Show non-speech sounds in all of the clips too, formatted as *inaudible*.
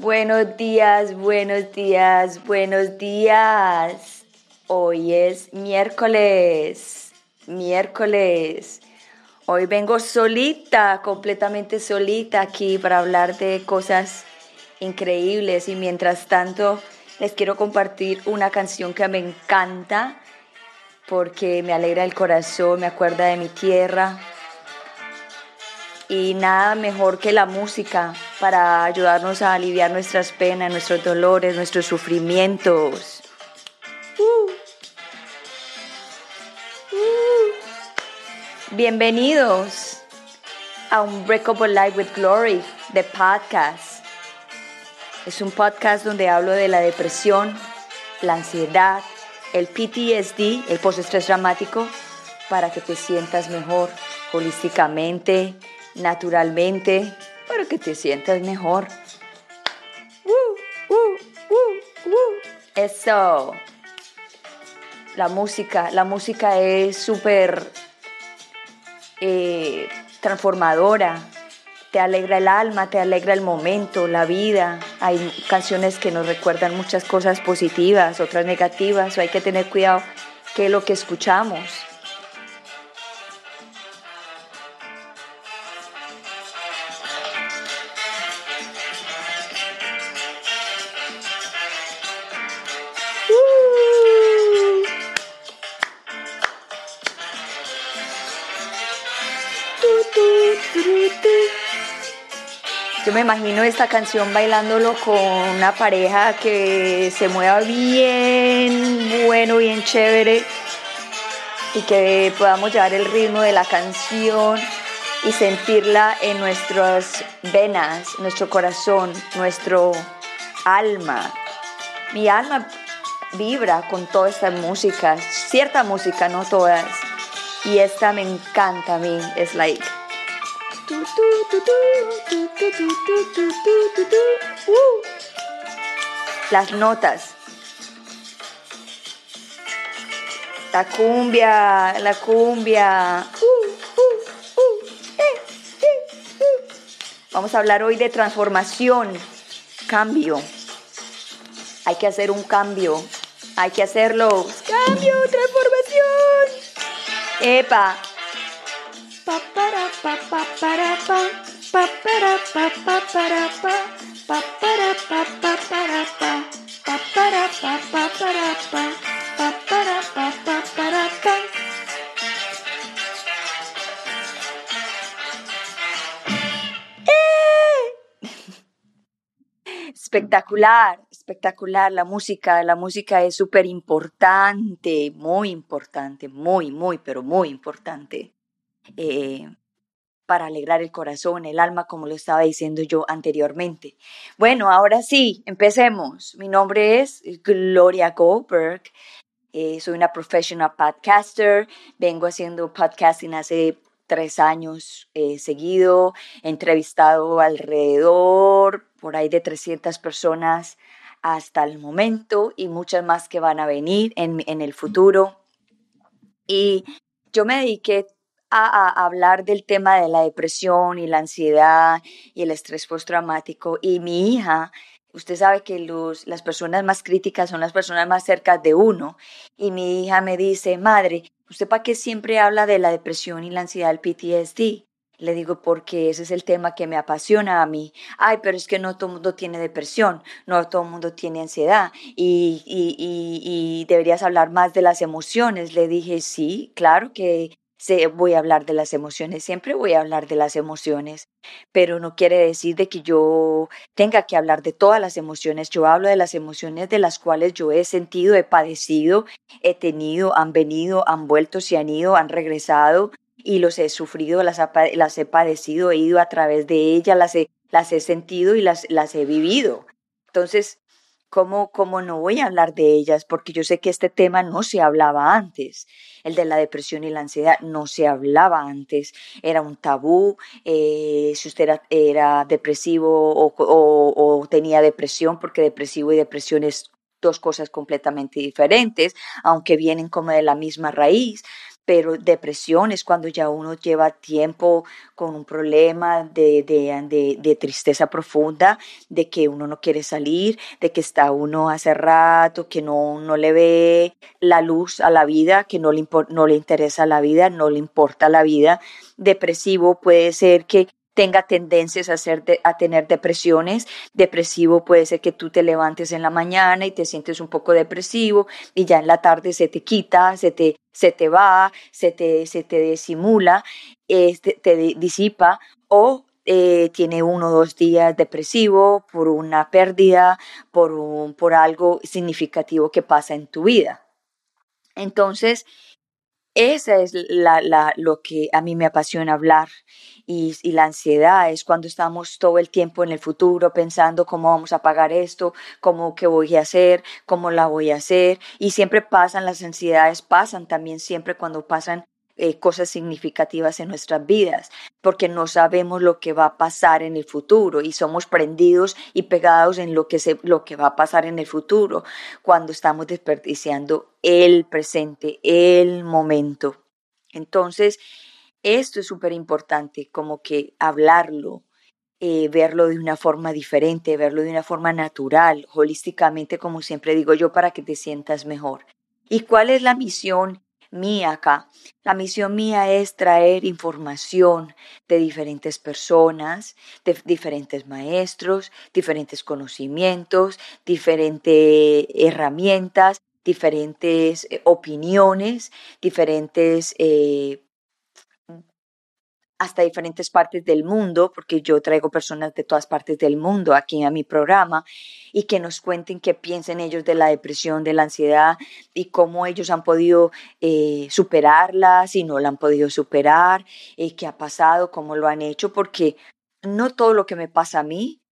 Buenos días, buenos días, buenos días. Hoy es miércoles, miércoles. Hoy vengo solita, completamente solita aquí para hablar de cosas increíbles y mientras tanto les quiero compartir una canción que me encanta porque me alegra el corazón, me acuerda de mi tierra, y nada mejor que la música para ayudarnos a aliviar nuestras penas, nuestros dolores, nuestros sufrimientos. Uh. Uh. Bienvenidos a Unbreakable Life with Glory, de podcast. Es un podcast donde hablo de la depresión, la ansiedad, el PTSD, el postestrés dramático, para que te sientas mejor holísticamente, naturalmente para que te sientas mejor. Eso. La música, la música es súper eh, transformadora. Te alegra el alma, te alegra el momento, la vida. Hay canciones que nos recuerdan muchas cosas positivas, otras negativas. hay que tener cuidado qué es lo que escuchamos. Yo me imagino esta canción bailándolo con una pareja que se mueva bien, bueno, bien chévere y que podamos llevar el ritmo de la canción y sentirla en nuestras venas, nuestro corazón, nuestro alma. Mi alma vibra con toda esta música, cierta música, no todas. Y esta me encanta a mí, es like las notas. La cumbia, la cumbia. Vamos a hablar hoy de transformación, cambio. Hay que hacer un cambio. Hay que hacerlo. Cambio, transformación. Epa, espectacular, espectacular la música. La música es súper importante, muy importante, muy, muy, pero muy importante. Eh, para alegrar el corazón, el alma, como lo estaba diciendo yo anteriormente. Bueno, ahora sí, empecemos. Mi nombre es Gloria Goldberg. Eh, soy una professional podcaster. Vengo haciendo podcasting hace tres años eh, seguido. He entrevistado alrededor por ahí de 300 personas hasta el momento y muchas más que van a venir en, en el futuro. Y yo me dediqué a, hablar del tema de la depresión y la ansiedad y el estrés postraumático. Y mi hija, usted sabe que los, las personas más críticas son las personas más cerca de uno. Y mi hija me dice, madre, ¿usted para qué siempre habla de la depresión y la ansiedad del PTSD? Le digo, porque ese es el tema que me apasiona a mí. Ay, pero es que no todo el mundo tiene depresión, no todo el mundo tiene ansiedad y, y, y, y, deberías hablar más de las emociones. Le dije, sí, claro que voy a hablar de las emociones, siempre voy a hablar de las emociones, pero no quiere decir de que yo tenga que hablar de todas las emociones. Yo hablo de las emociones de las cuales yo he sentido, he padecido, he tenido, han venido, han vuelto, se han ido, han regresado y los he sufrido, las, las he padecido, he ido a través de ellas, las he, las he sentido y las, las he vivido. Entonces, ¿Cómo, ¿Cómo no voy a hablar de ellas? Porque yo sé que este tema no se hablaba antes. El de la depresión y la ansiedad no se hablaba antes. Era un tabú. Eh, si usted era, depresivo o, o, tenía depresión, porque depresivo y depresión es dos cosas completamente diferentes, aunque vienen como de la misma raíz pero depresión es cuando ya uno lleva tiempo con un problema de, de, de, tristeza profunda, de que uno no quiere salir, de que está uno hace rato, que no, no le ve la luz a la vida, que no le, no le interesa la vida, no le importa la vida. Depresivo puede ser que tenga tendencias a, hacer a tener depresiones. Depresivo puede ser que tú te levantes en la mañana y te sientes un poco depresivo y ya en la tarde se te quita, se te, se te va, se te, se te disimula, te disipa o eh, tiene uno o dos días depresivo por una pérdida, por, un, por algo significativo que pasa en tu vida. Entonces, esa es la, la, lo que a mí me apasiona hablar y, y, la ansiedad es cuando estamos todo el tiempo en el futuro pensando cómo vamos a pagar esto, cómo qué voy a hacer, cómo la voy a hacer. Y siempre pasan las ansiedades, pasan también siempre cuando pasan eh, cosas significativas en nuestras vidas, porque no sabemos lo que va a pasar en el futuro y somos prendidos y pegados en lo que, se, lo que va a pasar en el futuro cuando estamos desperdiciando el presente, el momento. Entonces, esto es súper importante, como que hablarlo, eh, verlo de una forma diferente, verlo de una forma natural, holísticamente, como siempre digo yo, para que te sientas mejor. ¿Y cuál es la misión mía acá. La misión mía es traer información de diferentes personas, de diferentes maestros, diferentes conocimientos, diferentes herramientas, diferentes eh, opiniones, diferentes eh, hasta diferentes partes del mundo, porque yo traigo personas de todas partes del mundo aquí a mi programa, y que nos cuenten qué piensan ellos de la depresión, de la ansiedad, y cómo ellos han podido eh, superarla, si no la han podido superar, qué ha pasado, cómo lo han hecho, porque no todo lo que me pasa a mí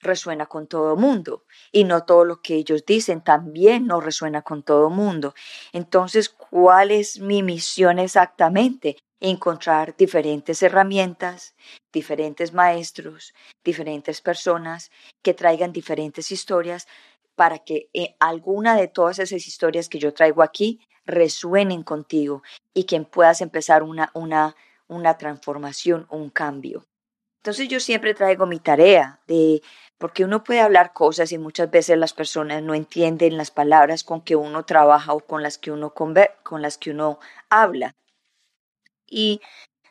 resuena con todo mundo y no todo lo que ellos dicen también no resuena con todo mundo. Entonces, ¿cuál es mi misión exactamente? Encontrar diferentes herramientas, diferentes maestros, diferentes personas que traigan diferentes historias para que eh, alguna de todas esas historias que yo traigo aquí resuenen contigo y que puedas empezar una, una, una transformación, un cambio. Entonces yo siempre traigo mi tarea de, porque uno puede hablar cosas y muchas veces las personas no entienden las palabras con que uno trabaja o con las que uno, con las que uno habla. Y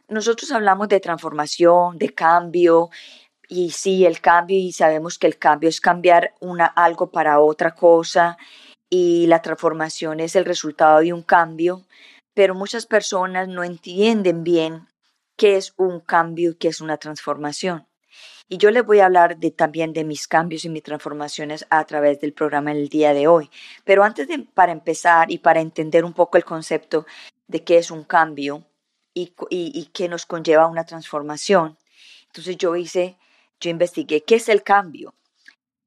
nosotros hablamos de transformación, de cambio, y sí, el cambio, y sabemos que el cambio es cambiar una, algo para otra cosa, y la transformación es el resultado de un cambio, pero muchas personas no entienden bien qué es un cambio y qué es una transformación. Y yo les voy a hablar también de mis cambios y mis transformaciones a través del programa el día de hoy. Pero antes de, para empezar y para entender un poco el concepto de qué es un cambio, y, que nos conlleva una transformación. Entonces yo hice, yo investigué qué es el cambio.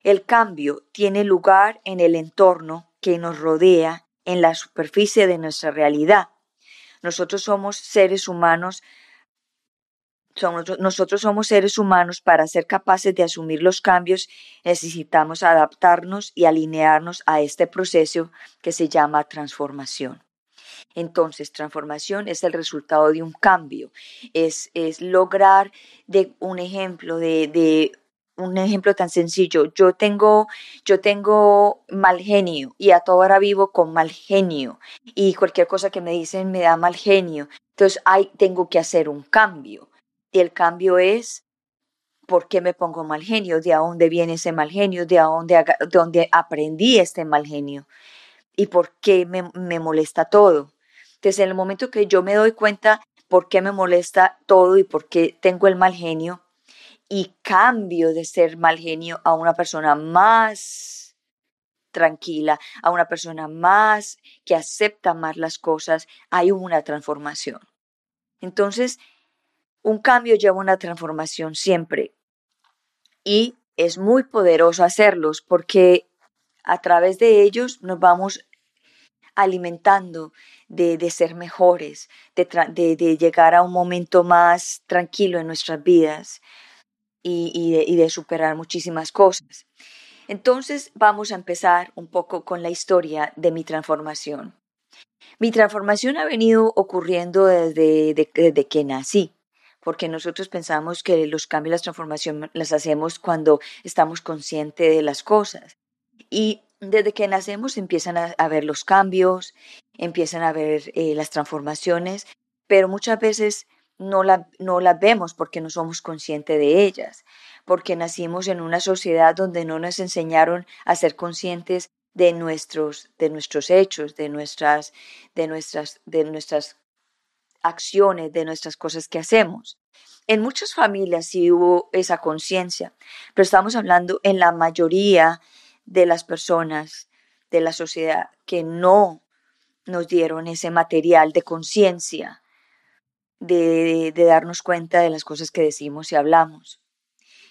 El cambio tiene lugar en el entorno que nos rodea, en la superficie de nuestra realidad. Nosotros somos seres humanos, somos, nosotros somos seres humanos para ser capaces de asumir los cambios necesitamos adaptarnos y alinearnos a este proceso que se llama transformación. Entonces, transformación es el resultado de un cambio, es, es lograr de un ejemplo de, de un ejemplo tan sencillo. Yo tengo, yo tengo mal genio y a toda hora vivo con mal genio y cualquier cosa que me dicen me da mal genio. Entonces, hay, tengo que hacer un cambio. Y el cambio es ¿por qué me pongo mal genio? ¿De dónde viene ese mal genio? ¿De dónde, de dónde aprendí este mal genio? ¿Y por qué me, me molesta todo? Entonces, en el momento que yo me doy cuenta por qué me molesta todo y por qué tengo el mal genio, y cambio de ser mal genio a una persona más tranquila, a una persona más que acepta más las cosas, hay una transformación. Entonces, un cambio lleva una transformación siempre. Y es muy poderoso hacerlos porque a través de ellos nos vamos alimentando de, de ser mejores, de, de, llegar a un momento más tranquilo en nuestras vidas y, y, de, superar muchísimas cosas. Entonces vamos a empezar un poco con la historia de mi transformación. Mi transformación ha venido ocurriendo desde, desde que nací porque nosotros pensamos que los cambios, las transformaciones las hacemos cuando estamos conscientes de las cosas. Y desde que nacemos empiezan a, ver los cambios, empiezan a ver eh, las transformaciones, pero muchas veces no, la, no las vemos porque no somos conscientes de ellas, porque nacimos en una sociedad donde no nos enseñaron a ser conscientes de nuestros, de nuestros hechos, de nuestras, de nuestras, de nuestras acciones, de nuestras cosas que hacemos. En muchas familias sí hubo esa conciencia, pero estamos hablando en la mayoría de las personas de la sociedad que no nos dieron ese material de conciencia, de, de, darnos cuenta de las cosas que decimos y hablamos.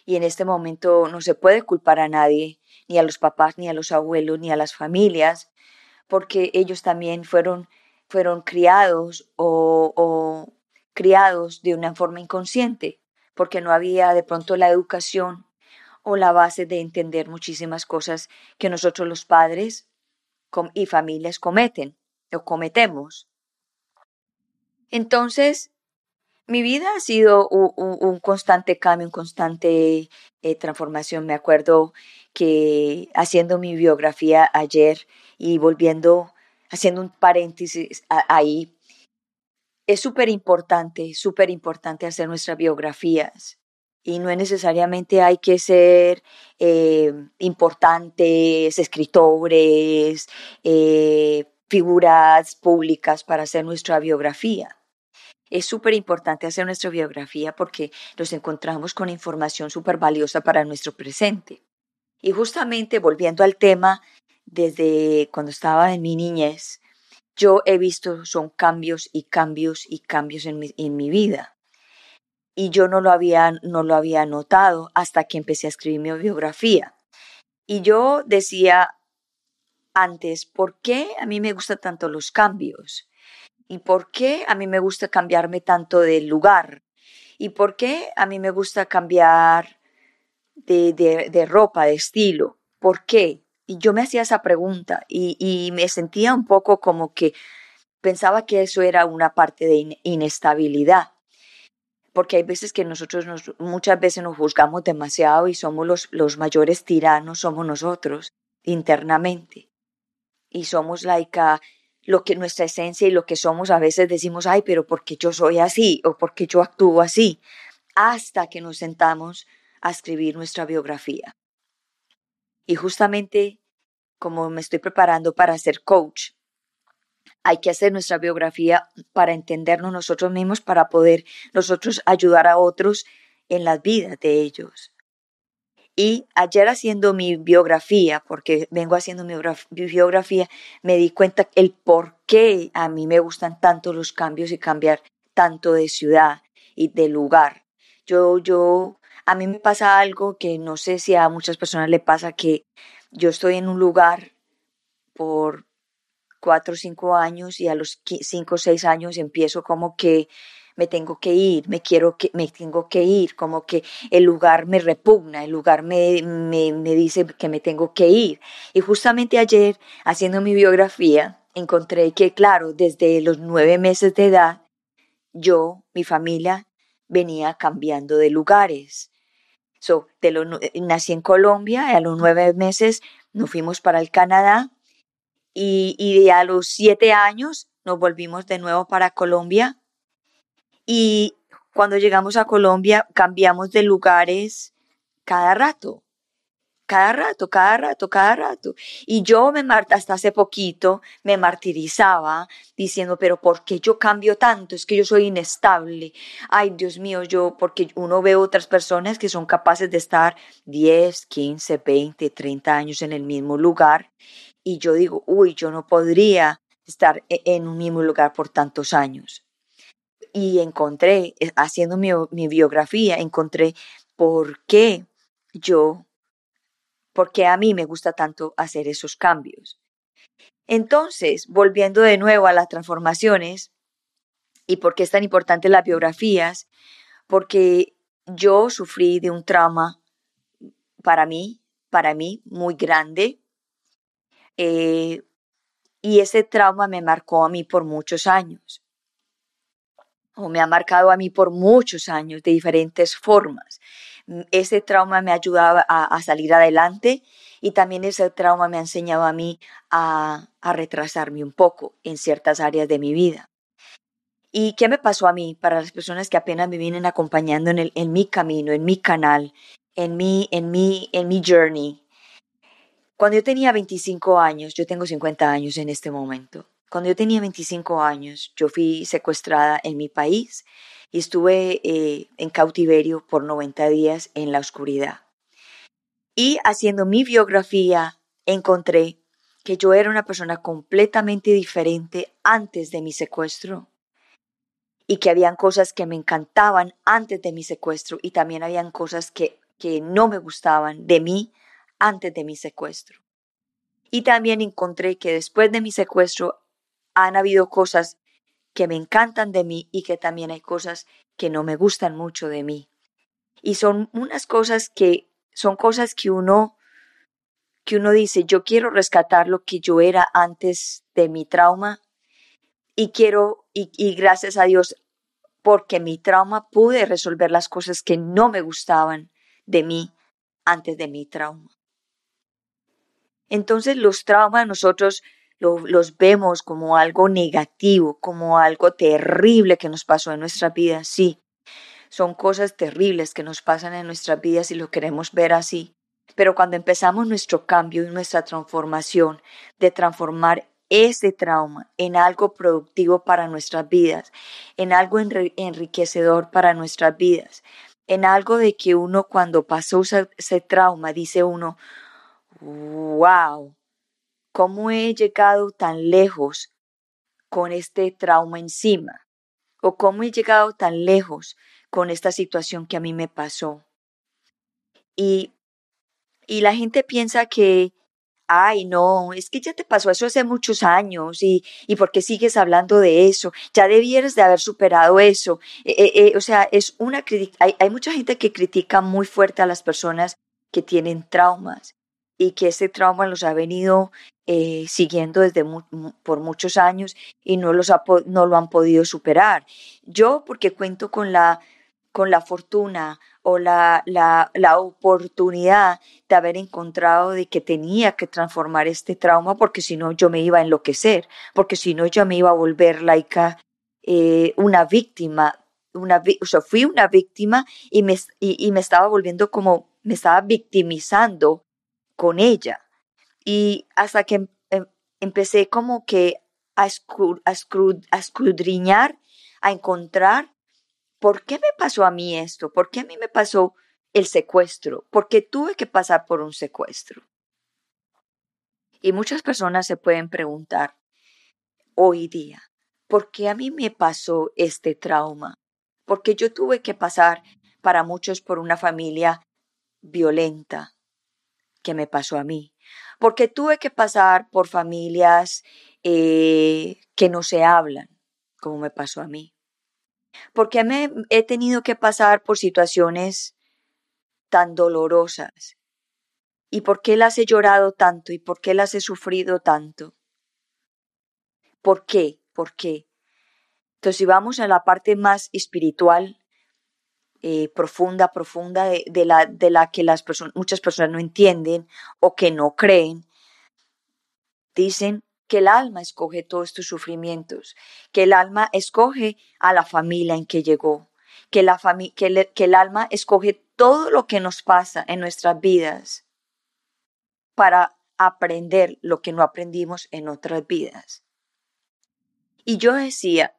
Y en este momento no se puede culpar a nadie, ni a los papás, ni a los abuelos, ni a las familias, porque ellos también fueron fueron criados o, criados de una forma inconsciente, porque no había de pronto la educación o la base de entender muchísimas cosas que nosotros los padres y familias cometen o cometemos. Entonces, mi vida ha sido un, constante cambio, un constante eh, transformación. Me acuerdo que haciendo mi biografía ayer y volviendo haciendo un paréntesis ahí, es súper importante, súper importante hacer nuestras biografías. Y no necesariamente hay que ser eh, importantes, escritores, eh, figuras públicas para hacer nuestra biografía. Es súper importante hacer nuestra biografía porque nos encontramos con información súper valiosa para nuestro presente. Y justamente volviendo al tema desde cuando estaba en mi niñez, yo he visto son cambios y cambios y cambios en mi, en mi vida. Y yo no lo, había, no lo había notado hasta que empecé a escribir mi biografía. Y yo decía antes, ¿por qué a mí me gustan tanto los cambios? ¿Y por qué a mí me gusta cambiarme tanto de lugar? ¿Y por qué a mí me gusta cambiar de, de, de ropa, de estilo? ¿Por qué? Y yo me hacía esa pregunta y, me sentía un poco como que pensaba que eso era una parte de inestabilidad. Porque hay veces que nosotros muchas veces nos juzgamos demasiado y somos los, mayores tiranos, somos nosotros internamente. Y somos laica, lo que nuestra esencia y lo que somos a veces decimos, ay, pero porque yo soy así o porque yo actúo así, hasta que nos sentamos a escribir nuestra biografía. Y justamente como me estoy preparando para ser coach, hay que hacer nuestra biografía para entendernos nosotros mismos, para poder nosotros ayudar a otros en las vidas de ellos. Y ayer haciendo mi biografía, porque vengo haciendo mi biografía, me di cuenta el por qué a mí me gustan tanto los cambios y cambiar tanto de ciudad y de lugar. Yo, yo a mí me pasa algo que no sé si a muchas personas le pasa que yo estoy en un lugar por cuatro o cinco años y a los cinco o seis años empiezo como que me tengo que ir, me quiero que, me tengo que ir, como que el lugar me repugna, el lugar me, me, me dice que me tengo que ir. Y justamente ayer, haciendo mi biografía, encontré que, claro, desde los nueve meses de edad, yo, mi familia, venía cambiando de lugares. So, nací en Colombia, y a los nueve meses nos fuimos para el Canadá y, y a los siete años nos volvimos de nuevo para Colombia y cuando llegamos a Colombia cambiamos de lugares cada rato cada rato, cada rato, cada rato. Y yo me hasta hace poquito me martirizaba diciendo, pero ¿por qué yo cambio tanto? Es que yo soy inestable. Ay, Dios mío, yo, porque uno ve otras personas que son capaces de estar 10, 15, 20, 30 años en el mismo lugar. Y yo digo, uy, yo no podría estar e-, en un mismo lugar por tantos años. Y encontré, eh, haciendo mi, mi biografía, encontré por qué yo porque a mí me gusta tanto hacer esos cambios. Entonces, volviendo de nuevo a las transformaciones, ¿y por qué es tan importante las biografías? Porque yo sufrí de un trauma para mí, para mí, muy grande. Eh, Y ese trauma me marcó a mí por muchos años, o me ha marcado a mí por muchos años de diferentes formas. Ese trauma me ha ayudado a, salir adelante y también ese trauma me ha enseñado a mí a, retrasarme un poco en ciertas áreas de mi vida. ¿Y qué me pasó a mí? Para las personas que apenas me vienen acompañando en, el, en mi camino, en mi canal, en mi, en mi, en mi journey, cuando yo tenía 25 años, yo tengo 50 años en este momento, cuando yo tenía 25 años, yo fui secuestrada en mi país y estuve eh, en cautiverio por 90 días en la oscuridad. Y haciendo mi biografía, encontré que yo era una persona completamente diferente antes de mi secuestro y que habían cosas que me encantaban antes de mi secuestro y también habían cosas que, que no me gustaban de mí antes de mi secuestro. Y también encontré que después de mi secuestro han habido cosas que me encantan de mí y que también hay cosas que no me gustan mucho de mí. Y son unas cosas que son cosas que uno que uno dice, yo quiero rescatar lo que yo era antes de mi trauma y quiero y, y gracias a Dios porque mi trauma pude resolver las cosas que no me gustaban de mí antes de mi trauma. Entonces los traumas nosotros los vemos como algo negativo, como algo terrible que nos pasó en nuestra vida. Sí, son cosas terribles que nos pasan en nuestras vidas y lo queremos ver así. Pero cuando empezamos nuestro cambio y nuestra transformación de transformar ese trauma en algo productivo para nuestras vidas, en algo enriquecedor para nuestras vidas, en algo de que uno cuando pasó ese trauma dice uno, wow, ¿cómo he llegado tan lejos con este trauma encima? ¿O cómo he llegado tan lejos con esta situación que a mí me pasó? Y, y la gente piensa que, ay, no, es que ya te pasó eso hace muchos años y, y ¿por qué sigues hablando de eso? Ya debieras de haber superado eso. Eh, eh, eh, o sea, es una hay mucha gente que critica muy fuerte a las personas que tienen traumas y que ese trauma los ha venido eh, siguiendo desde por muchos años y no, los no lo han podido superar. Yo porque cuento con la, con la fortuna o la, la, la, oportunidad de haber encontrado de que tenía que transformar este trauma porque si no yo me iba a enloquecer, porque si no yo me iba a volver laica eh, una víctima, una, o sea, fui una víctima y me, y me estaba volviendo como, me estaba victimizando con ella. Y hasta que em, em, empecé como que a, escudriñar, a encontrar por qué me pasó a mí esto, por qué a mí me pasó el secuestro, por qué tuve que pasar por un secuestro. Y muchas personas se pueden preguntar hoy día, ¿por qué a mí me pasó este trauma? Porque yo tuve que pasar para muchos por una familia violenta, que me pasó a mí, porque tuve que pasar por familias eh, que no se hablan, como me pasó a mí, porque me, he tenido que pasar por situaciones tan dolorosas, y por qué las he llorado tanto, y por qué las he sufrido tanto. ¿Por qué? ¿Por qué? Entonces, si vamos a la parte más espiritual, eh, profunda, profunda de, la, de la que las muchas personas no entienden o que no creen, dicen que el alma escoge todos estos sufrimientos, que el alma escoge a la familia en que llegó, que, la que, que el alma escoge todo lo que nos pasa en nuestras vidas para aprender lo que no aprendimos en otras vidas. Y yo decía,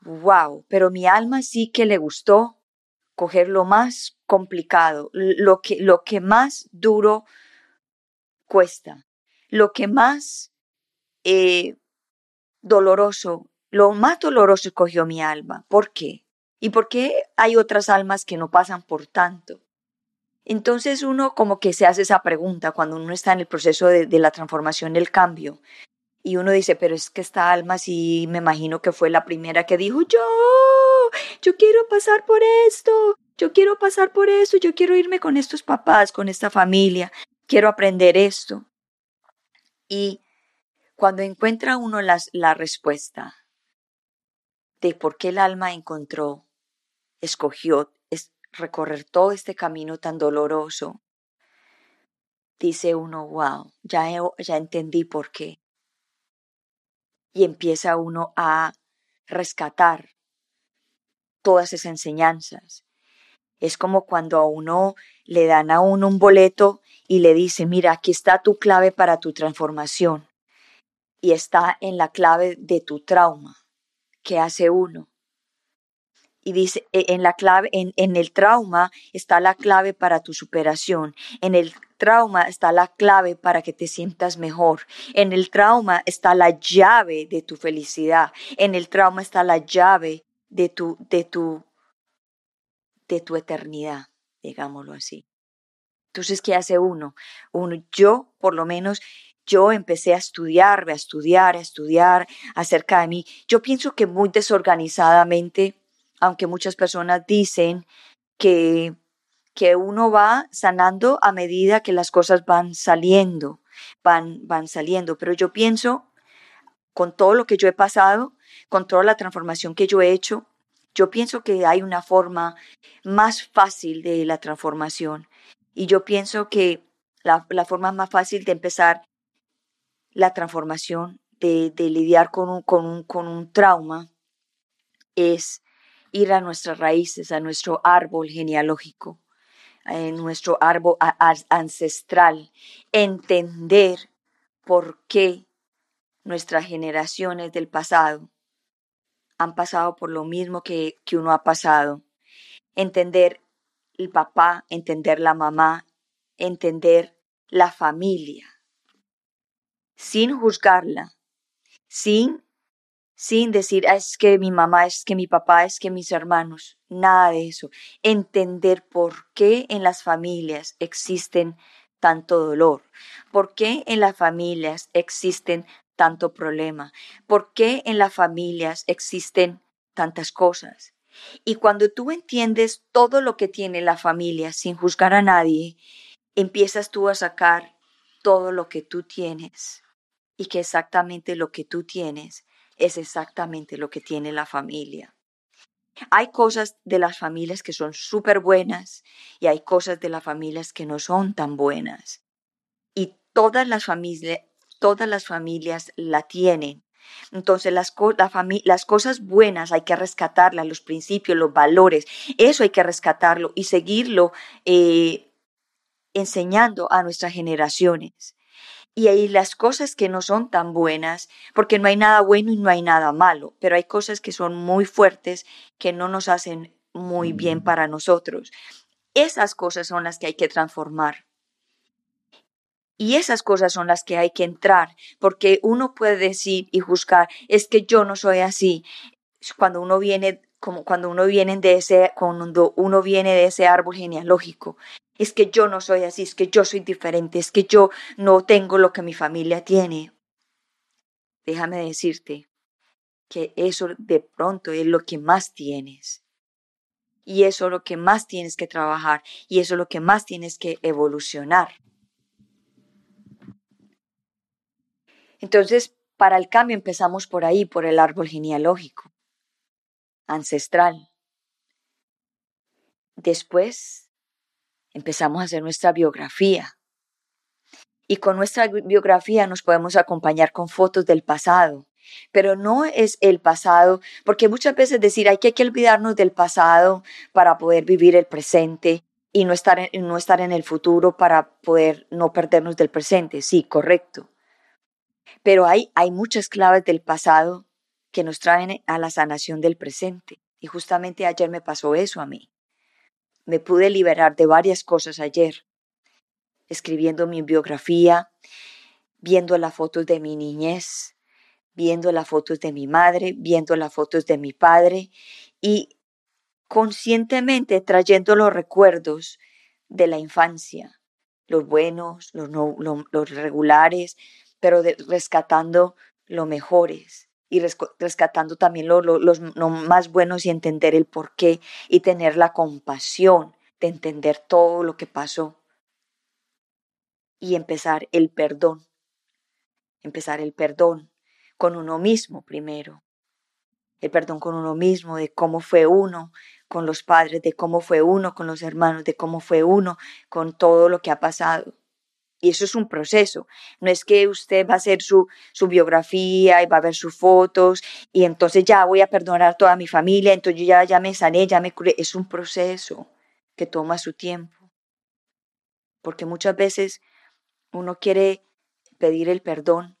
wow, pero mi alma sí que le gustó coger lo más complicado, lo que, lo que más duro cuesta, lo que más eh, doloroso, lo más doloroso escogió mi alma. ¿Por qué? ¿Y por qué hay otras almas que no pasan por tanto? Entonces uno como que se hace esa pregunta cuando uno está en el proceso de, de la transformación, del cambio. Y uno dice, pero es que esta alma sí me imagino que fue la primera que dijo, yo yo quiero pasar por esto, yo quiero pasar por eso, yo quiero irme con estos papás, con esta familia, quiero aprender esto. Y Cuando encuentra uno la respuesta de por qué el alma encontró, escogió es recorrer todo este camino tan doloroso, dice uno, wow, ya, ya entendí por qué. Y empieza uno a rescatar todas esas enseñanzas. Es como cuando a uno le dan a uno un boleto y le dice, mira, aquí está tu clave para tu transformación. Y está en la clave de tu trauma. ¿Qué hace uno? Y dice, e, en la clave, en, en el trauma está la clave para tu superación. En el trauma está la clave para que te sientas mejor. En el trauma está la llave de tu felicidad. En el trauma está la llave de tu, de tu, de tu eternidad, digámoslo así. Entonces, ¿qué hace uno? Uno, yo, por lo menos, yo empecé a estudiar, a estudiar, a estudiar acerca de mí. Yo pienso que muy desorganizadamente, aunque muchas personas dicen que que uno va sanando a medida que las cosas van saliendo, van, van saliendo. Pero yo pienso, con todo lo que yo he pasado, con la transformación que yo he hecho, yo pienso que hay una forma más fácil de la transformación. Y yo pienso que la, forma más fácil de empezar la transformación, de, lidiar con un, con, un, con un trauma, es ir a nuestras raíces, a nuestro árbol genealógico en nuestro árbol ancestral, entender por qué nuestras generaciones del pasado han pasado por lo mismo que, que uno ha pasado. Entender el papá, entender la mamá, entender la familia, sin juzgarla, sin sin decir, ah, es que mi mamá, es que mi papá, es que mis hermanos, nada de eso. Entender por qué en las familias existen tanto dolor, por qué en las familias existen tanto problema, por qué en las familias existen tantas cosas. Y cuando tú entiendes todo lo que tiene la familia sin juzgar a nadie, empiezas tú a sacar todo lo que tú tienes y que exactamente lo que tú tienes es exactamente lo que tiene la familia. Hay cosas de las familias que son súper buenas y hay cosas de las familias que no son tan buenas. Y todas las familias, todas las familias la tienen. Entonces las, las cosas buenas hay que rescatarlas, los principios, los valores, eso hay que rescatarlo y seguirlo eh, enseñando a nuestras generaciones y hay las cosas que no son tan buenas, porque no hay nada bueno y no hay nada malo, pero hay cosas que son muy fuertes que no nos hacen muy bien para nosotros. Esas cosas son las que hay que transformar. Y esas cosas son las que hay que entrar, porque uno puede decir y juzgar, es que yo no soy así. Cuando uno viene como cuando uno viene de ese cuando uno viene de ese árbol genealógico es que yo no soy así, es que yo soy diferente, es que yo no tengo lo que mi familia tiene. Déjame decirte que eso de pronto es lo que más tienes. Y eso es lo que más tienes que trabajar y eso es lo que más tienes que evolucionar. Entonces, para el cambio empezamos por ahí, por el árbol genealógico, ancestral. Después empezamos a hacer nuestra biografía. Y con nuestra biografía nos podemos acompañar con fotos del pasado. Pero no es el pasado, porque muchas veces decir hay que, hay que olvidarnos del pasado para poder vivir el presente y no estar, en, no estar en el futuro para poder no perdernos del presente. Sí, correcto. Pero hay, hay muchas claves del pasado que nos traen a la sanación del presente. Y justamente ayer me pasó eso a mí. Me pude liberar de varias cosas ayer, escribiendo mi biografía, viendo las fotos de mi niñez, viendo las fotos de mi madre, viendo las fotos de mi padre y conscientemente trayendo los recuerdos de la infancia, los buenos, los, los regulares, pero rescatando los mejores y rescatando también lo, los más buenos y entender el por qué y tener la compasión de entender todo lo que pasó y empezar el perdón. empezar el perdón con uno mismo primero. El perdón con uno mismo, de cómo fue uno con los padres, de cómo fue uno con los hermanos, de cómo fue uno con todo lo que ha pasado. Y eso es un proceso. No es que usted va a hacer su, su biografía y va a ver sus fotos y entonces ya voy a perdonar a toda mi familia, entonces yo ya, ya me sané, ya me curé. Es un proceso que toma su tiempo. Porque muchas veces uno quiere pedir el perdón,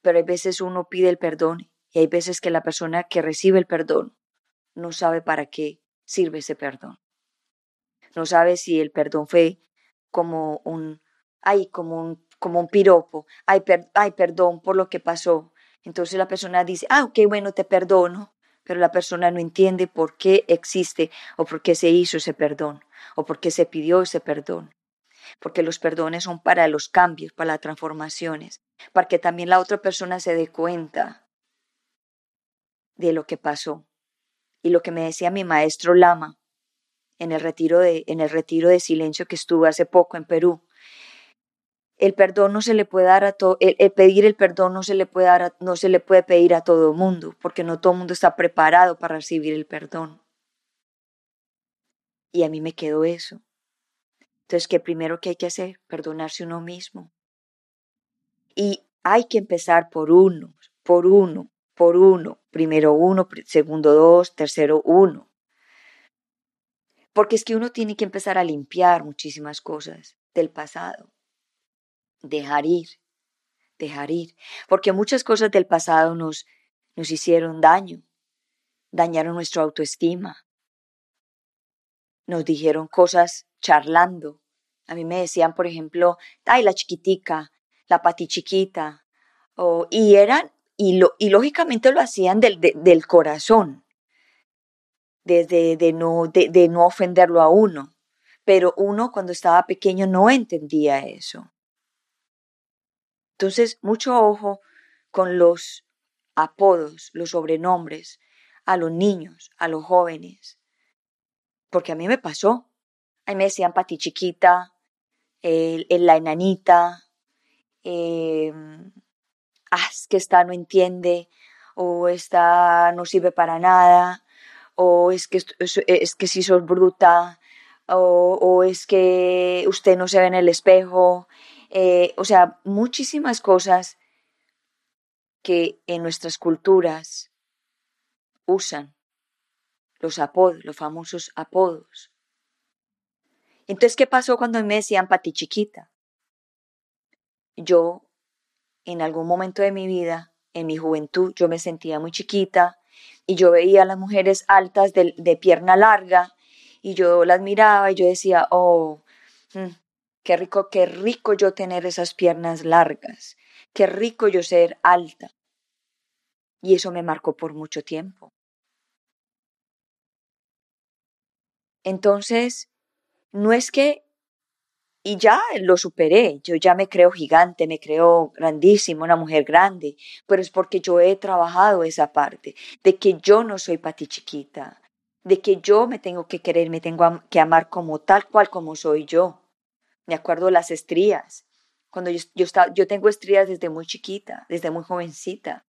pero hay veces uno pide el perdón y hay veces que la persona que recibe el perdón no sabe para qué sirve ese perdón. No sabe si el perdón fue como un, ay, como un, como un piropo, ay, ay, perdón por lo que pasó. Entonces la persona dice, ah, ok, bueno, te perdono, pero la persona no entiende por qué existe o por qué se hizo ese perdón o por qué se pidió ese perdón porque los perdones son para los cambios, para las transformaciones, para que también la otra persona se dé cuenta de lo que pasó. Y lo que me decía mi maestro Lama en el retiro de, en el retiro de silencio que estuve hace poco en Perú, el perdón no se le puede dar a todo, el, pedir el perdón no se le puede dar no se le puede pedir a todo mundo, porque no todo mundo está preparado para recibir el perdón. Y a mí me quedó eso. Entonces, ¿qué primero que hay que hacer? Perdonarse uno mismo. Y hay que empezar por uno, por uno, por uno. Primero uno, segundo dos, tercero uno. Porque es que uno tiene que empezar a limpiar muchísimas cosas del pasado. Dejar ir, dejar ir. Porque muchas cosas del pasado nos, nos hicieron daño, dañaron nuestra autoestima. Nos dijeron cosas charlando a mí me decían, por ejemplo, ay, la chiquitica, la pati chiquita, o, y eran, y, lo, y lógicamente lo hacían del, del corazón, de, de, no, de, de no ofenderlo a uno, pero uno cuando estaba pequeño no entendía eso. Entonces, mucho ojo con los apodos, los sobrenombres a los niños, a los jóvenes, porque a mí me pasó. Ahí me decían pati chiquita, el, la enanita, eh, es que esta no entiende, o esta no sirve para nada, o es que, es, que si sos bruta, o, es que usted no se ve en el espejo, eh, o sea, muchísimas cosas que en nuestras culturas usan los apodos, los famosos apodos. Entonces, ¿qué pasó cuando me decían Pati chiquita? Yo, en algún momento de mi vida, en mi juventud, yo me sentía muy chiquita y yo veía a las mujeres altas de, pierna larga y yo las miraba y yo decía, oh, mm, qué rico, qué rico yo tener esas piernas largas, qué rico yo ser alta. Y eso me marcó por mucho tiempo. Entonces, no es que, y ya lo superé, yo ya me creo gigante, me creo grandísimo, una mujer grande, pero es porque yo he trabajado esa parte, de que yo no soy para ti chiquita, de que yo me tengo que querer, me tengo que amar como tal cual como soy yo. Me acuerdo las estrías, cuando yo, yo, yo tengo estrías desde muy chiquita, desde muy jovencita,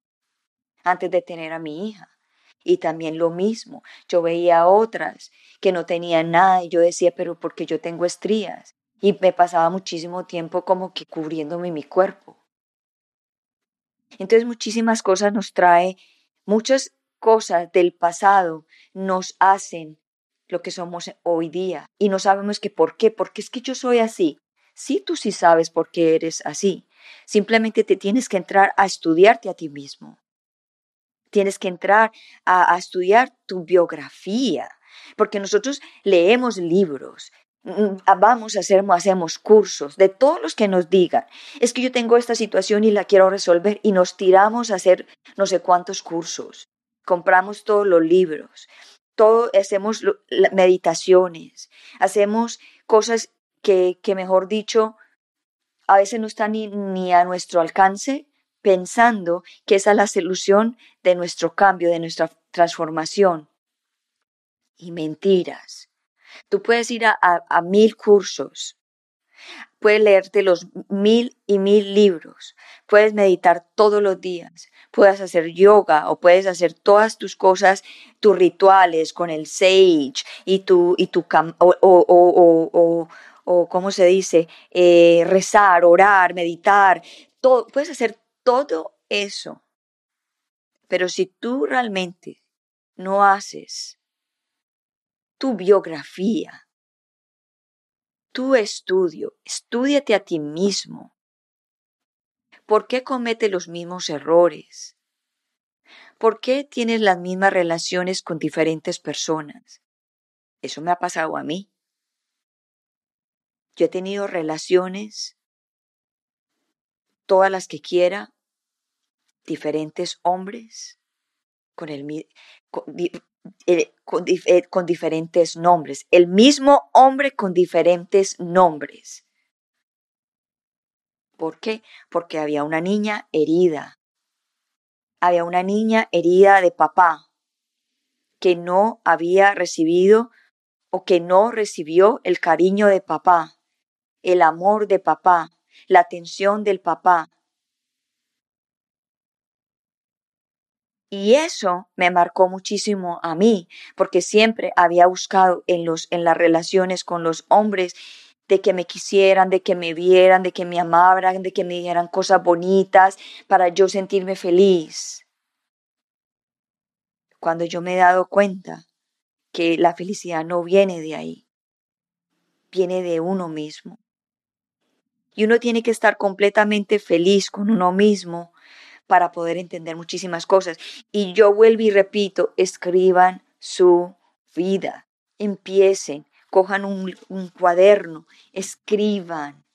antes de tener a mi hija. Y también lo mismo, yo veía otras que no tenían nada y yo decía, pero porque yo tengo estrías. Y me pasaba muchísimo tiempo como que cubriéndome mi cuerpo. Entonces muchísimas cosas nos trae, muchas cosas del pasado nos hacen lo que somos hoy día y no sabemos que por qué, porque es que yo soy así. Sí, tú sí sabes por qué eres así. Simplemente te tienes que entrar a estudiarte a ti mismo tienes que entrar a, estudiar tu biografía, porque nosotros leemos libros, mm, vamos a hacer, hacemos cursos de todos los que nos digan, es que yo tengo esta situación y la quiero resolver y nos tiramos a hacer no sé cuántos cursos, compramos todos los libros, todo, hacemos meditaciones, hacemos cosas que, que mejor dicho, a veces no están ni, ni a nuestro alcance pensando que esa es la solución de nuestro cambio, de nuestra transformación. Y mentiras. Tú puedes ir a, mil cursos, Puedes leerte los mil y mil libros. Puedes meditar todos los días. Puedes hacer yoga o puedes hacer todas tus cosas, tus rituales con el sage y tu, y tu o, o, o, o, ¿cómo se dice? Eh, rezar, orar, meditar. Todo, puedes hacer todo eso. Pero si tú realmente no haces tu biografía, tu estudio, estudiate a ti mismo. ¿Por qué comete los mismos errores? ¿Por qué tienes las mismas relaciones con diferentes personas? Eso me ha pasado a mí. Yo he tenido relaciones, todas las que quiera, diferentes hombres, con eh, eh, con, diferentes nombres, el mismo hombre con diferentes nombres. ¿Por qué? Porque había una niña herida. Había una niña herida de papá que no había recibido o que no recibió el cariño de papá, el amor de papá, la atención del papá, Y eso me marcó muchísimo a mí, porque siempre había buscado en, los, en las relaciones con los hombres de que me quisieran, de que me vieran, de que me amaran, de que me dijeran cosas bonitas para yo sentirme feliz. Cuando yo me he dado cuenta que la felicidad no viene de ahí, viene de uno mismo. Y uno tiene que estar completamente feliz con uno mismo para poder entender muchísimas cosas. Y yo vuelvo y repito, escriban su vida, empiecen, cojan un, cuaderno, escriban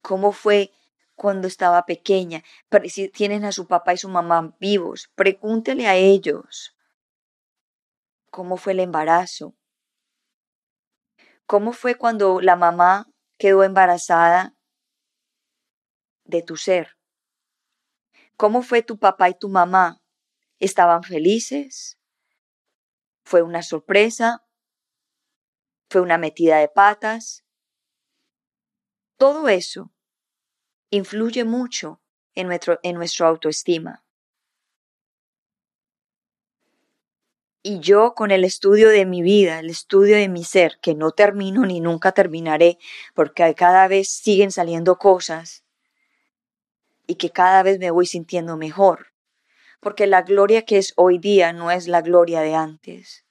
cómo fue cuando estaba pequeña. Si tienen a su papá y su mamá vivos, pregúntele a ellos cómo fue el embarazo. ¿Cómo fue cuando la mamá quedó embarazada de tu ser? ¿Cómo fue tu papá y tu mamá? ¿Estaban felices? ¿Fue una sorpresa? ¿Fue una metida de patas? Todo eso influye mucho en nuestro, en nuestra autoestima. Y yo con el estudio de mi vida, el estudio de mi ser, que no termino ni nunca terminaré, porque cada vez siguen saliendo cosas, y que cada vez me voy sintiendo mejor, porque la gloria que es hoy día no es la gloria de antes.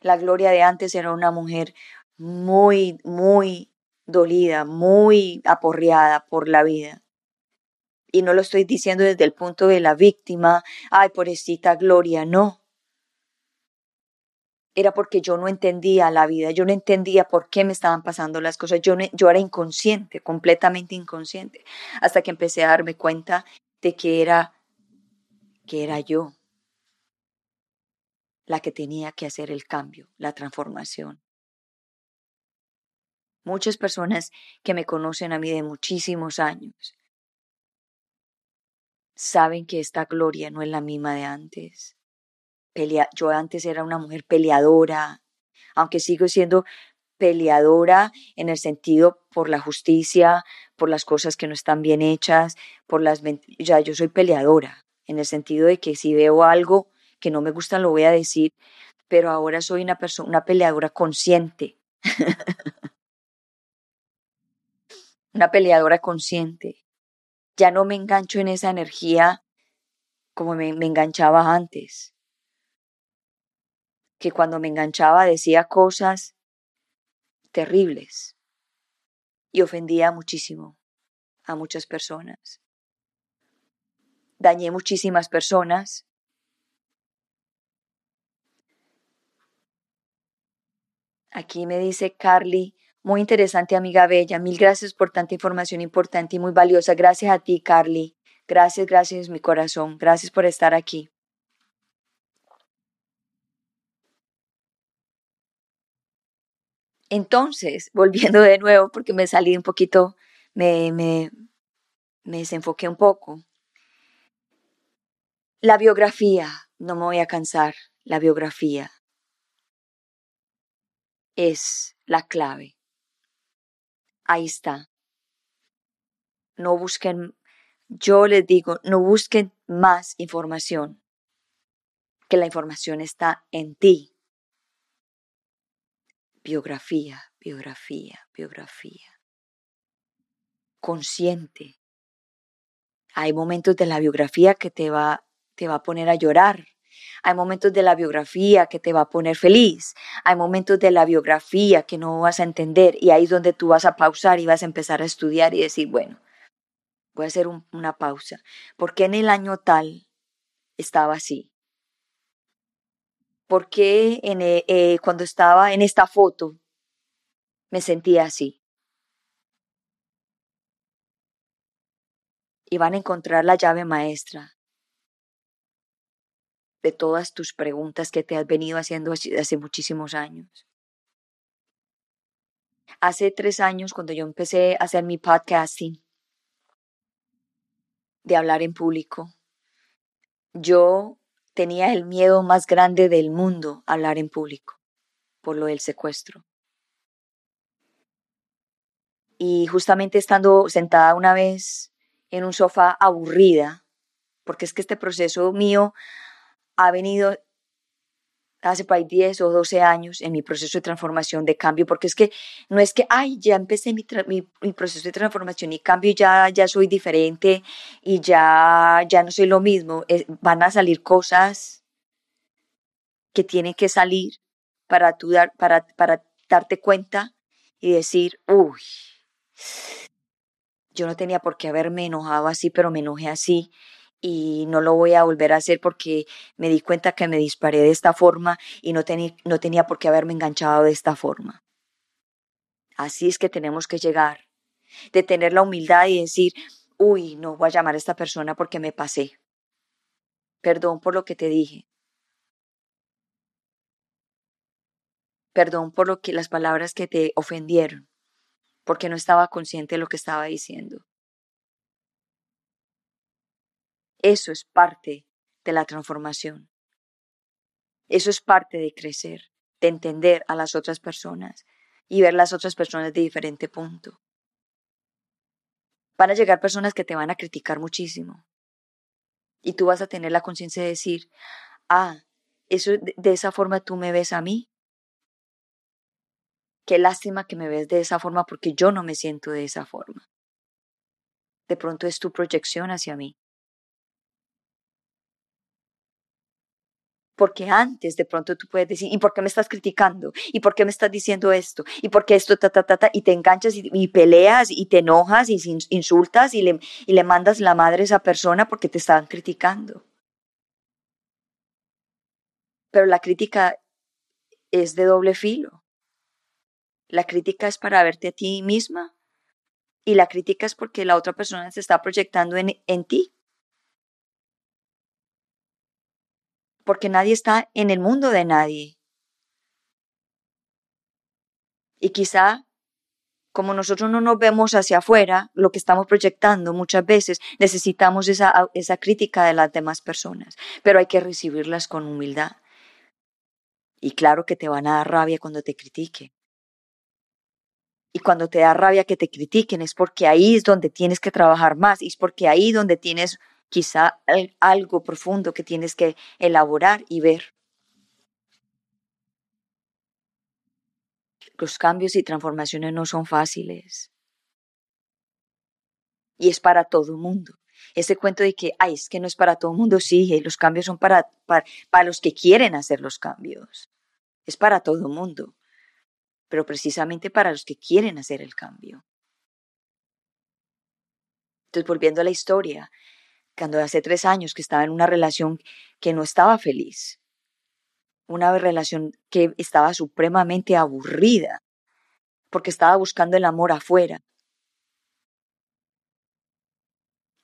La gloria de antes era una mujer muy, muy dolida, muy aporreada por la vida. Y no lo estoy diciendo desde el punto de la víctima, ay, pobrecita Gloria, no era porque yo no entendía la vida, yo no entendía por qué me estaban pasando las cosas, yo, yo era inconsciente, completamente inconsciente, hasta que empecé a darme cuenta de que era, que era yo la que tenía que hacer el cambio, la transformación. Muchas personas que me conocen a mí de muchísimos años saben que esta gloria no es la misma de antes yo antes era una mujer peleadora, aunque sigo siendo peleadora en el sentido por la justicia, por las cosas que no están bien hechas, por las ya yo soy peleadora en el sentido de que si veo algo que no me gusta lo voy a decir, pero ahora soy una persona una peleadora consciente. *laughs* una peleadora consciente. Ya no me engancho en esa energía como me enganchaba antes que cuando me enganchaba decía cosas terribles y ofendía muchísimo a muchas personas. Dañé muchísimas personas. Aquí me dice Carly, muy interesante amiga bella, mil gracias por tanta información importante y muy valiosa. Gracias a ti, Carly. Gracias, gracias mi corazón. Gracias por estar aquí. Entonces, volviendo de nuevo, porque me salí un poquito, me, me, me desenfoqué un poco. La biografía, no me voy a cansar, la biografía es la clave. ahí está. No busquen, yo les digo, no busquen más información, que la información está en ti. Biografía, biografía, biografía. Consciente. Hay momentos de la biografía que te va, te va a poner a llorar. Hay momentos de la biografía que te va a poner feliz. Hay momentos de la biografía que no vas a entender y ahí es donde tú vas a pausar y vas a empezar a estudiar y decir, bueno, voy a hacer una pausa. ¿Por qué en el año tal estaba así? ¿Por qué en, eh, eh, cuando estaba en esta foto me sentía así? Y van a encontrar la llave maestra de todas tus preguntas que te has venido haciendo hace muchísimos años. Hace tres años, cuando yo empecé a hacer mi podcasting, de hablar en público, yo tenía el miedo más grande del mundo a hablar en público, por lo del secuestro. Y justamente estando sentada una vez en un sofá aburrida, porque es que este proceso mío ha venido hace por ahí 10 o 12 años en mi proceso de transformación, de cambio, porque es que no es que, ay, ya empecé mi, mi, proceso de transformación y cambio ya, ya soy diferente y ya, ya no soy lo mismo. van a salir cosas que tienen que salir para, tú dar, para, para darte cuenta y decir, uy, yo no tenía por qué haberme enojado así, pero me enojé así y no lo voy a volver a hacer porque me di cuenta que me disparé de esta forma y no, no tenía por qué haberme enganchado de esta forma. Así es que tenemos que llegar, de tener la humildad y decir, uy, no voy a llamar a esta persona porque me pasé. Perdón por lo que te dije. Perdón por lo que las palabras que te ofendieron, porque no estaba consciente de lo que estaba diciendo. Eso es parte de la transformación. Eso es parte de crecer, de entender a las otras personas y ver las otras personas de diferente punto. Van a llegar personas que te van a criticar muchísimo. Y tú vas a tener la conciencia de decir, ah, eso de esa forma tú me ves a mí. Qué lástima que me ves de esa forma porque yo no me siento de esa forma. De pronto es tu proyección hacia mí. Porque antes de pronto tú puedes decir, ¿y por qué me estás criticando? ¿Y por qué me estás diciendo esto? ¿Y por qué esto, ta, ta, ta, ta? Y te enganchas y, peleas y te enojas y insultas y le, mandas la madre a esa persona porque te estaban criticando. Pero la crítica es de doble filo. La crítica es para verte a ti misma y la crítica es porque la otra persona se está proyectando en ti. Porque nadie está en el mundo de nadie. Y quizá, como nosotros no nos vemos hacia afuera, lo que estamos proyectando muchas veces, necesitamos esa, esa crítica de las demás personas, pero hay que recibirlas con humildad. Y claro que te van a dar rabia cuando te critiquen. Y cuando te da rabia que te critiquen es porque ahí es donde tienes que trabajar más, y es porque ahí donde tienes quizá algo profundo que tienes que elaborar y ver. Los cambios y transformaciones no son fáciles. Y es para todo mundo. Ese cuento de que, ay, es que no es para todo el mundo, sí, los cambios son para, para, para los que quieren hacer los cambios. Es para todo mundo, pero precisamente para los que quieren hacer el cambio. Entonces, volviendo a la historia, cuando hace tres años que estaba en una relación que no estaba feliz, una relación que estaba supremamente aburrida, porque estaba buscando el amor afuera.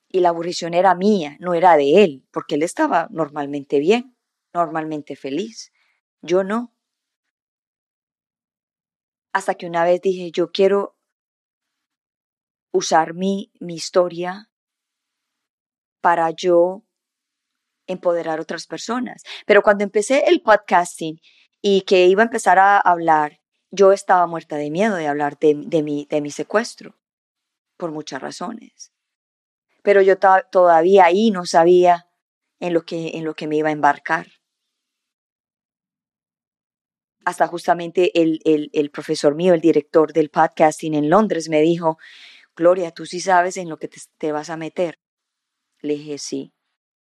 Y la aburrición era mía, no era de él, porque él estaba normalmente bien, normalmente feliz. Yo no. Hasta que una vez dije, yo quiero usar mi, mi historia para yo empoderar a otras personas. Pero cuando empecé el podcasting y que iba a empezar a hablar yo estaba muerta de miedo de hablar de, mi, de mi secuestro, por muchas razones. Pero yo todavía ahí no sabía en lo, que, me iba a embarcar. Hasta justamente el, profesor mío, el director del podcasting en Londres, me dijo, Gloria, tú sí sabes en lo que te vas a meter. Le dije, sí,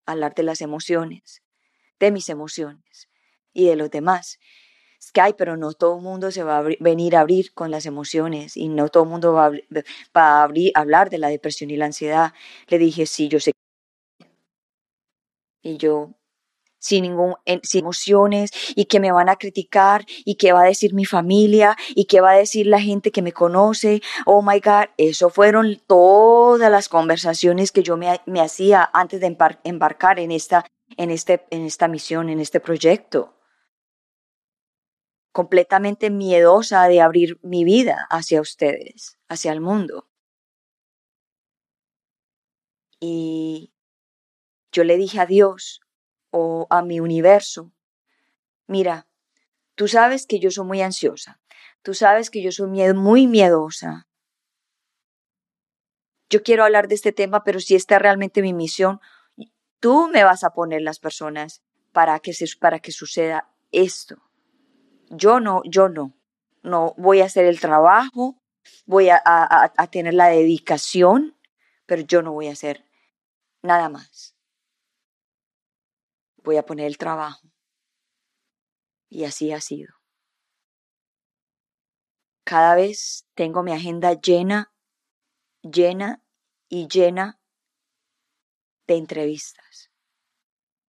hablar de las emociones, de mis emociones y de los demás. Sky, pero no todo el mundo se va a venir a abrir con las emociones y no todo el mundo va a, va a abrir, hablar de la depresión y la ansiedad. Le dije, sí, yo sé. Y yo, sin ningún, sin emociones y que me van a criticar y que va a decir mi familia y que va a decir la gente que me conoce. Oh my God, eso fueron todas las conversaciones que yo me, me hacía antes de embarcar en esta, en, este, en esta misión, en este proyecto completamente miedosa de abrir mi vida hacia ustedes, hacia el mundo. Y yo le dije a Dios o a mi universo, mira, tú sabes que yo soy muy ansiosa, tú sabes que yo soy muy miedosa. Yo quiero hablar de este tema, pero si esta es realmente mi misión, tú me vas a poner las personas para que, se, para que suceda esto yo no, yo no, no voy a hacer el trabajo, voy a, a, tener la dedicación, pero yo no voy a hacer nada más. Voy a poner el trabajo. Y así ha sido. Cada vez tengo mi agenda llena, llena y llena de entrevistas,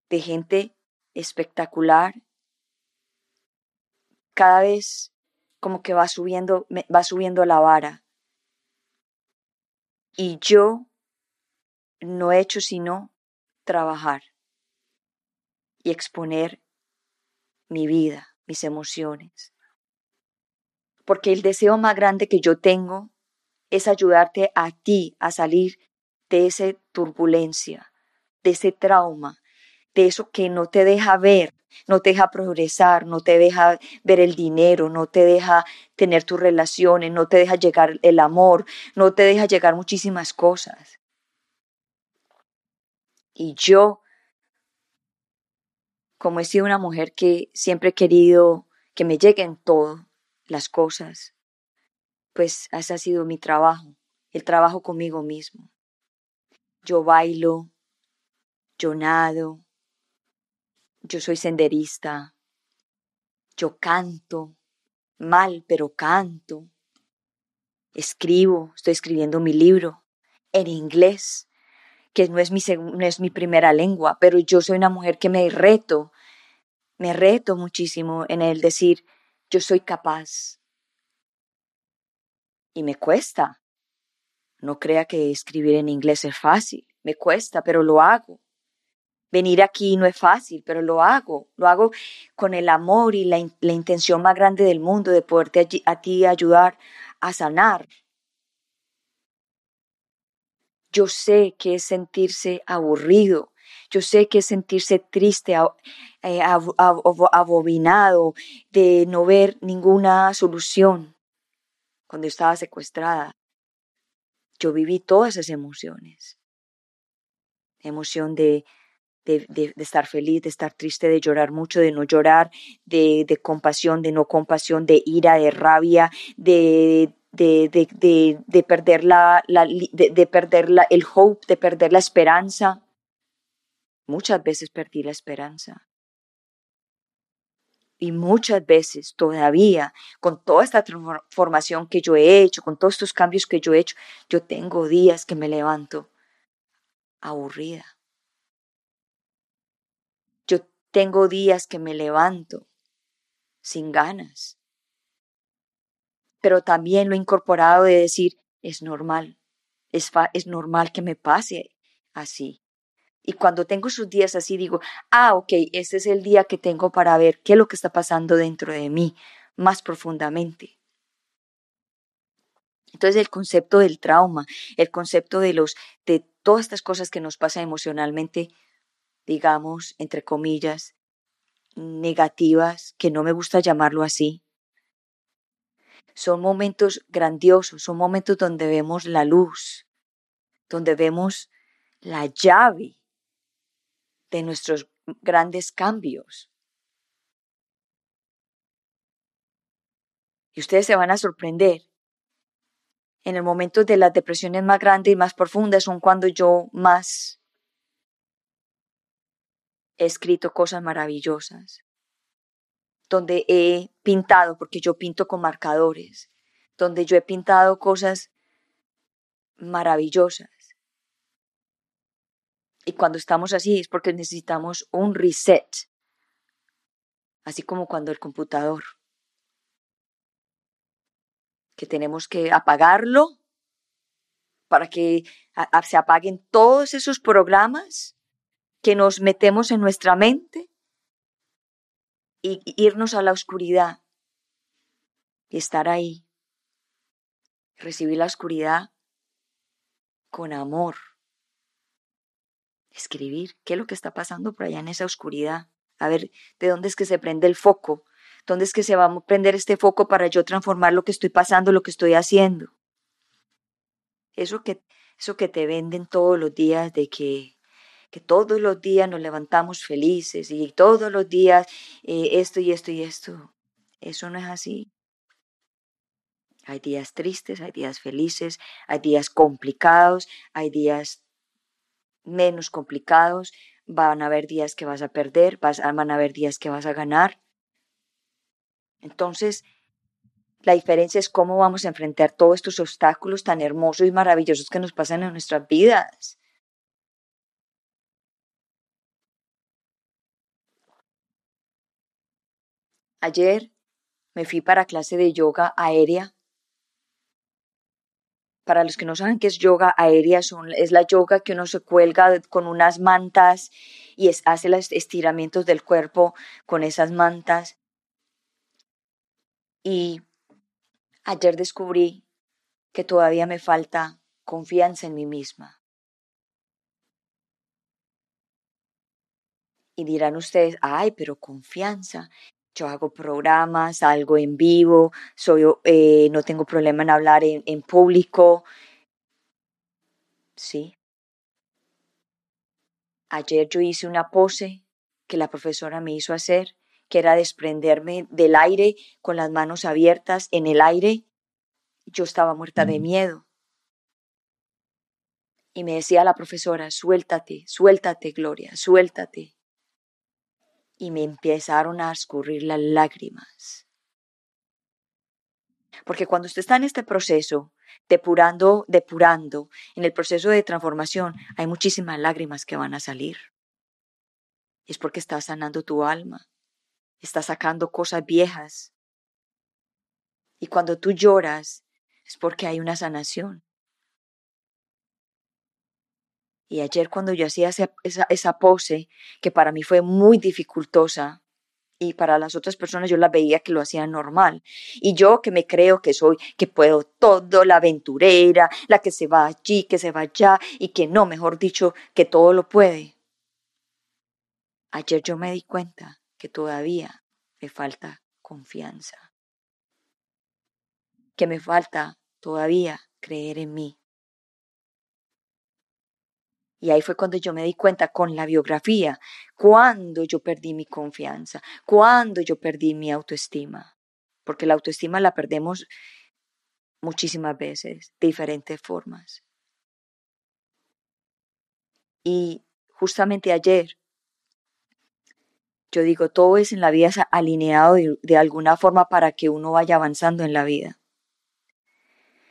de gente espectacular cada vez como que va subiendo, va subiendo la vara. Y yo no he hecho sino trabajar y exponer mi vida, mis emociones. Porque el deseo más grande que yo tengo es ayudarte a ti a salir de esa turbulencia, de ese trauma, de eso que no te deja ver no te deja progresar, no te deja ver el dinero, no te deja tener tus relaciones, no te deja llegar el amor, no te deja llegar muchísimas cosas. Y yo, como he sido una mujer que siempre he querido que me lleguen todas las cosas, pues ese ha sido mi trabajo, el trabajo conmigo mismo. Yo bailo, yo nado, yo soy senderista, yo canto, mal, pero canto, escribo, estoy escribiendo mi libro en inglés, que no es mi, no es mi primera lengua, pero yo soy una mujer que me reto, me reto muchísimo en el decir, yo soy capaz. Y me cuesta. No crea que escribir en inglés es fácil, me cuesta, pero lo hago. Venir aquí no es fácil, pero lo hago. Lo hago con el amor y la, intención más grande del mundo de poderte a ti ayudar a sanar. Yo sé que es sentirse aburrido, yo sé que es sentirse triste, eh, abominado, de no ver ninguna solución. Cuando estaba secuestrada, yo viví todas esas emociones. Emoción de de, estar feliz, de estar triste, de llorar mucho, de no llorar, de, de compasión, de no compasión, de ira, de rabia, de, de, perder, la, la de, perder la, el hope, de perder la esperanza. Muchas veces perdí la esperanza. Y muchas veces todavía, con toda esta transformación que yo he hecho, con todos estos cambios que yo he hecho, yo tengo días que me levanto aburrida tengo días que me levanto sin ganas. Pero también lo incorporado de decir, es normal, es, es normal que me pase así. Y cuando tengo esos días así, digo, ah, ok, este es el día que tengo para ver qué es lo que está pasando dentro de mí más profundamente. Entonces el concepto del trauma, el concepto de los de todas estas cosas que nos pasan emocionalmente digamos, entre comillas, negativas, que no me gusta llamarlo así, Son momentos grandiosos, son momentos donde vemos la luz, donde vemos la llave de nuestros grandes cambios. Y ustedes se van a sorprender. En el momento de las depresiones más grandes y más profundas son cuando yo más he escrito cosas maravillosas, donde he pintado, porque yo pinto con marcadores, donde yo he pintado cosas maravillosas. Y cuando estamos así es porque necesitamos un reset, así como cuando el computador, que tenemos que apagarlo para que se apaguen todos esos programas que nos metemos en nuestra mente y irnos a la oscuridad y estar ahí. Recibir la oscuridad con amor. Escribir qué es lo que está pasando por allá en esa oscuridad. A ver, ¿de dónde es que se prende el foco? ¿Dónde es que se va a prender este foco para yo transformar lo que estoy pasando, lo que estoy haciendo? Eso que, eso que te venden todos los días de que que todos los días nos levantamos felices y todos los días eh, esto y esto y esto. Eso no es así. Hay días tristes, hay días felices, hay días complicados, hay días menos complicados, van a haber días que vas a perder, van a haber días que vas a ganar. Entonces, la diferencia es cómo vamos a enfrentar todos estos obstáculos tan hermosos y maravillosos que nos pasan en nuestras vidas. Ayer me fui para clase de yoga aérea. Para los que no saben qué es yoga aérea, es la yoga que uno se cuelga con unas mantas y hace los estiramientos del cuerpo con esas mantas. Y ayer descubrí que todavía me falta confianza en mí misma. Y dirán ustedes, ay, pero confianza. Yo hago programas, algo en vivo, soy, eh, no tengo problema en hablar en, en público. Sí. Ayer yo hice una pose que la profesora me hizo hacer, que era desprenderme del aire con las manos abiertas en el aire. Yo estaba muerta de miedo. Y me decía la profesora, suéltate, suéltate, Gloria, suéltate y me empezaron a escurrir las lágrimas. Porque cuando usted está en este proceso, depurando, depurando, en el proceso de transformación, hay muchísimas lágrimas que van a salir. Es porque está sanando tu alma, está sacando cosas viejas. Y cuando tú lloras, es porque hay una sanación. Y ayer cuando yo hacía esa, esa, pose, que para mí fue muy dificultosa, y para las otras personas yo la veía que lo hacían normal. Y yo que me creo que soy, que puedo todo, la aventurera, la que se va allí, que se va allá, y que no, mejor dicho, que todo lo puede. Ayer yo me di cuenta que todavía me falta confianza, que me falta todavía creer en mí, y ahí fue cuando yo me di cuenta con la biografía, cuando yo perdí mi confianza, cuando yo perdí mi autoestima. Porque la autoestima la perdemos muchísimas veces, de diferentes formas. Y justamente ayer, yo digo, todo es en la vida alineado de, de alguna forma para que uno vaya avanzando en la vida.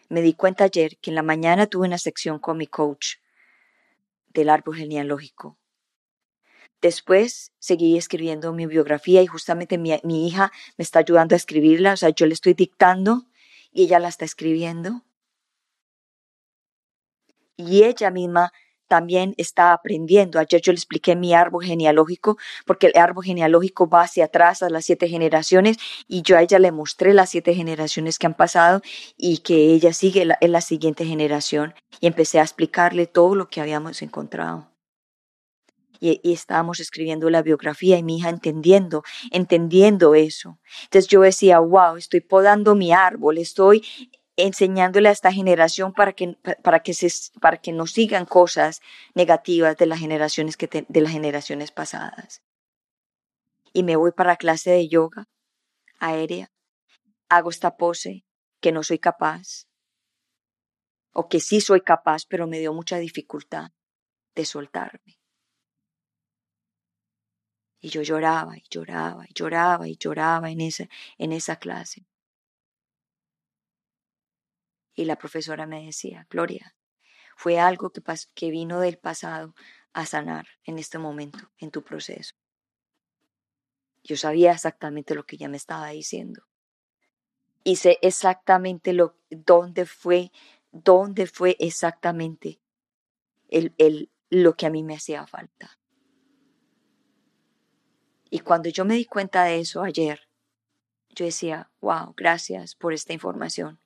Me di cuenta ayer que en la mañana tuve una sección con mi coach del árbol genealógico. Después seguí escribiendo mi biografía y justamente mi, hija me está ayudando a escribirla, o sea, yo le estoy dictando y ella la está escribiendo. Y ella misma también está aprendiendo. Ayer yo le expliqué mi árbol genealógico, porque el árbol genealógico va hacia atrás a las siete generaciones, y yo a ella le mostré las siete generaciones que han pasado y que ella sigue en la siguiente generación. Y empecé a explicarle todo lo que habíamos encontrado. Y, y, estábamos escribiendo la biografía y mi hija entendiendo, entendiendo eso. Entonces yo decía, wow, estoy podando mi árbol, estoy enseñándole a esta generación para que, para que, se, para que no sigan cosas negativas de las generaciones, que de las generaciones pasadas. Y me voy para la clase de yoga aérea, hago esta pose que no soy capaz, o que sí soy capaz, pero me dio mucha dificultad de soltarme. Y yo lloraba y lloraba y lloraba y lloraba en esa, en esa clase. Y la profesora me decía, Gloria, fue algo que, que vino del pasado a sanar en este momento, en tu proceso. Yo sabía exactamente lo que ella me estaba diciendo. Y sé exactamente lo, dónde fue, dónde fue exactamente el, el, lo que a mí me hacía falta. Y cuando yo me di cuenta de eso ayer, yo decía, wow, gracias por esta información.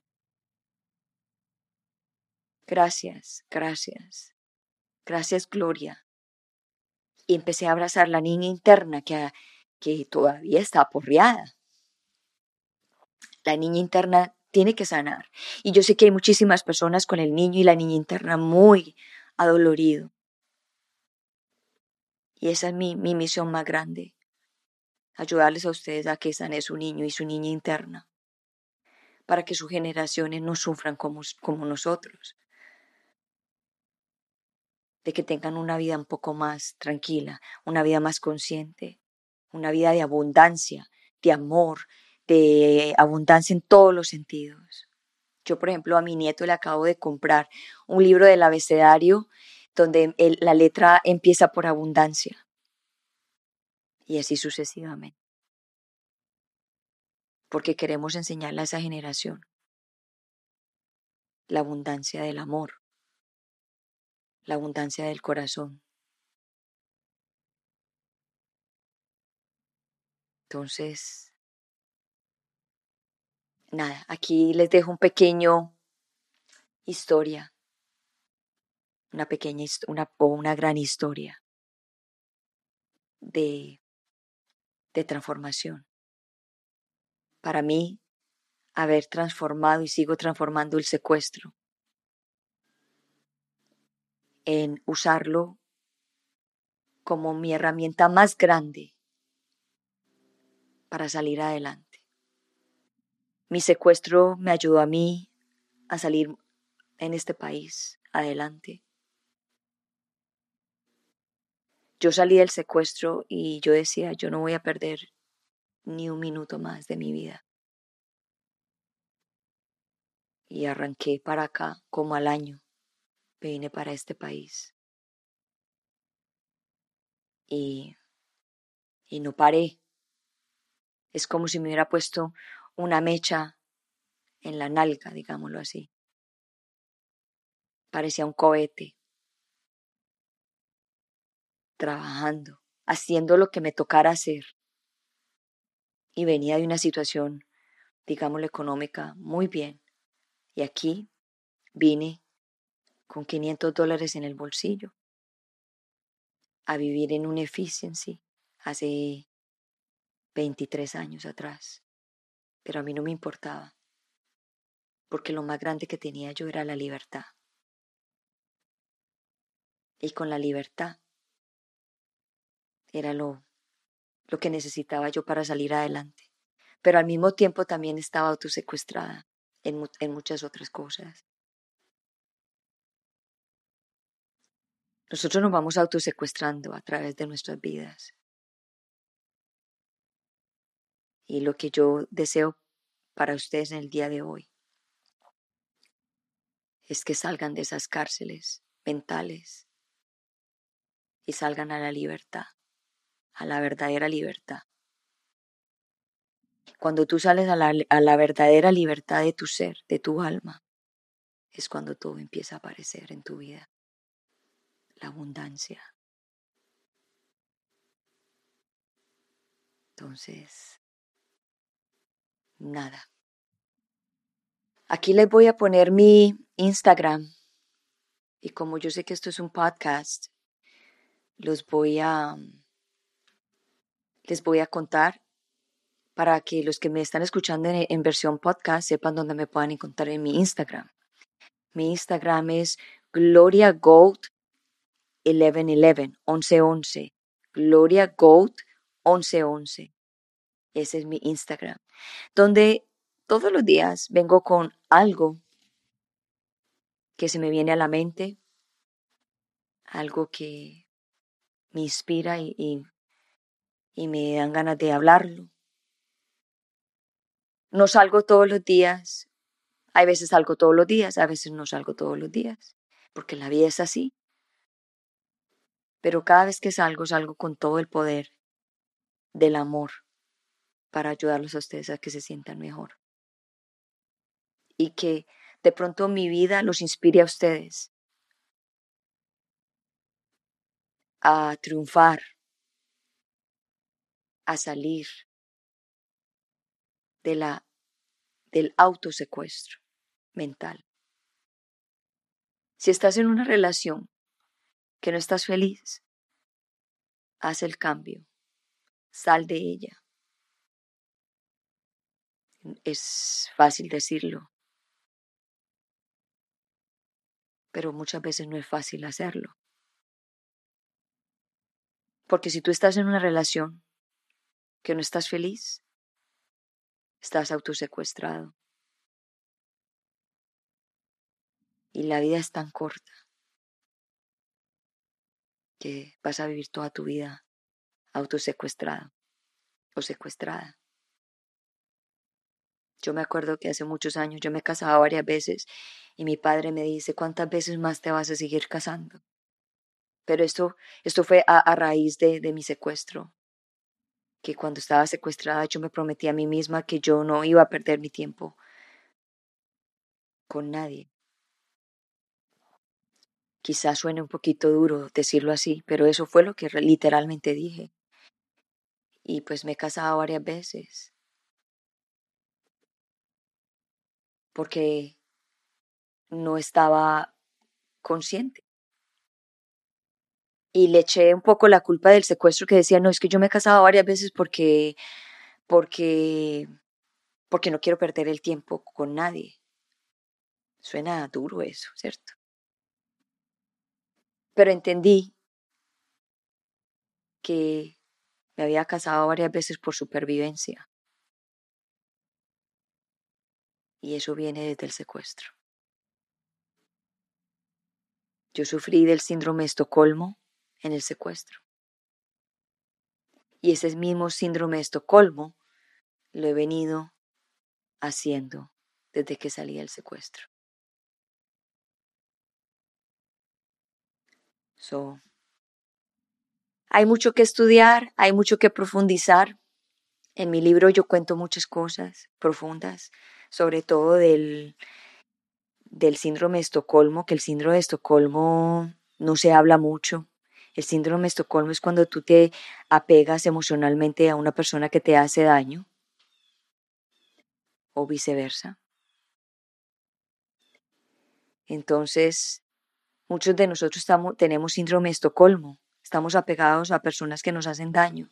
Gracias, gracias. Gracias, Gloria. Y empecé a abrazar la niña interna que, que todavía está aporreada. La niña interna tiene que sanar. Y yo sé que hay muchísimas personas con el niño y la niña interna muy adolorido. Y esa es mi, mi misión más grande, ayudarles a ustedes a que sane su niño y su niña interna, para que sus generaciones no sufran como, como nosotros, de que tengan una vida un poco más tranquila, una vida más consciente, una vida de abundancia, de amor, de abundancia en todos los sentidos. Yo, por ejemplo, a mi nieto le acabo de comprar un libro del abecedario donde la letra empieza por abundancia y así sucesivamente. Porque queremos enseñarle a esa generación la abundancia del amor, la abundancia del corazón. Entonces, nada, aquí les dejo un pequeño historia, una pequeña una, o una gran historia de, de transformación. Para mí, haber transformado y sigo transformando el secuestro en usarlo como mi herramienta más grande para salir adelante. Mi secuestro me ayudó a mí a salir en este país adelante. Yo salí del secuestro y yo decía, yo no voy a perder ni un minuto más de mi vida. Y arranqué para acá como al año vine para este país. Y, y no paré. Es como si me hubiera puesto una mecha en la nalga, digámoslo así. Parecía un cohete. Trabajando, haciendo lo que me tocara hacer. Y venía de una situación, digámoslo, económica muy bien. Y aquí vine con 500 dólares en el bolsillo, a vivir en un efficiency hace 23 años atrás. Pero a mí no me importaba, porque lo más grande que tenía yo era la libertad. Y con la libertad era lo, lo que necesitaba yo para salir adelante. Pero al mismo tiempo también estaba autosecuestrada en, en muchas otras cosas. Nosotros nos vamos autosecuestrando a través de nuestras vidas. Y lo que yo deseo para ustedes en el día de hoy es que salgan de esas cárceles mentales y salgan a la libertad, a la verdadera libertad. Cuando tú sales a la, a la verdadera libertad de tu ser, de tu alma, es cuando todo empieza a aparecer en tu vida abundancia. Entonces, nada. Aquí les voy a poner mi Instagram. Y como yo sé que esto es un podcast, los voy a les voy a contar para que los que me están escuchando en, versión podcast sepan dónde me puedan encontrar en mi Instagram. Mi Instagram es Gloria Gold 1111, 1111. Gloria Gold 1111. Ese es mi Instagram, donde todos los días vengo con algo que se me viene a la mente, algo que me inspira y, y me dan ganas de hablarlo. No salgo todos los días, hay veces salgo todos los días, a veces no salgo todos los días, porque la vida es así. Pero cada vez que salgo, salgo con todo el poder del amor para ayudarlos a ustedes a que se sientan mejor. Y que de pronto mi vida los inspire a ustedes a triunfar, a salir de la, del autosecuestro mental. Si estás en una relación que no estás feliz, haz el cambio, sal de ella. Es fácil decirlo, pero muchas veces no es fácil hacerlo. Porque si tú estás en una relación que no estás feliz, estás autosecuestrado. Y la vida es tan corta que vas a vivir toda tu vida autosecuestrado o secuestrada. Yo me acuerdo que hace muchos años yo me casaba varias veces y mi padre me dice, ¿cuántas veces más te vas a seguir casando? Pero esto, esto fue a, raíz de, de mi secuestro que cuando estaba secuestrada yo me prometí a mí misma que yo no iba a perder mi tiempo con nadie. Quizás suene un poquito duro decirlo así, pero eso fue lo que literalmente dije. Y pues me he casado varias veces. Porque no estaba consciente y le eché un poco la culpa del secuestro que decía, no, es que yo me he casado varias veces porque, porque, porque no quiero perder el tiempo con nadie. Suena duro eso, ¿cierto? Pero entendí que me había casado varias veces por supervivencia. Y eso viene desde el secuestro. Yo sufrí del síndrome de Estocolmo en el secuestro. Y ese mismo síndrome de Estocolmo lo he venido haciendo desde que salí del secuestro. So, hay mucho que estudiar, hay mucho que profundizar. En mi libro yo cuento muchas cosas profundas, sobre todo del, del síndrome de Estocolmo, que el síndrome de Estocolmo no se habla mucho. El síndrome de Estocolmo es cuando tú te apegas emocionalmente a una persona que te hace daño o viceversa. Entonces, muchos de nosotros estamos, tenemos síndrome de Estocolmo, estamos apegados a personas que nos hacen daño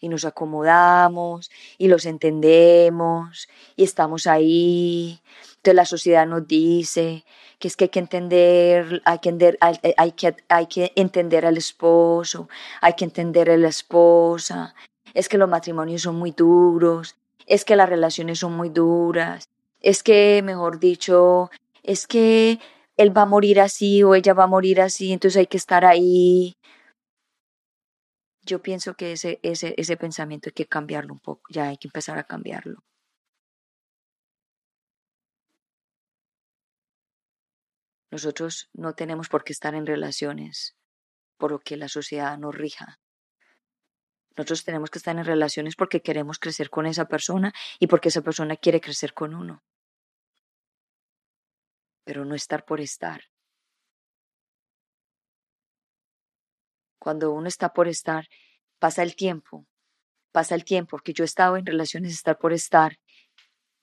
y nos acomodamos y los entendemos y estamos ahí. Entonces la sociedad nos dice que es que hay que entender, hay que, entender, eh, hay, que, hay que entender al esposo, hay que entender a la esposa, es que los matrimonios son muy duros, es que las relaciones son muy duras, es que, mejor dicho, es que él va a morir así o ella va a morir así, entonces hay que estar ahí yo pienso que ese, ese, ese pensamiento hay que cambiarlo un poco, ya hay que empezar a cambiarlo. Nosotros no tenemos por qué estar en relaciones por lo que la sociedad nos rija. Nosotros tenemos que estar en relaciones porque queremos crecer con esa persona y porque esa persona quiere crecer con uno. Pero no estar por estar. cuando uno está por estar, pasa el tiempo, pasa el tiempo, porque yo he estado en relaciones estar por estar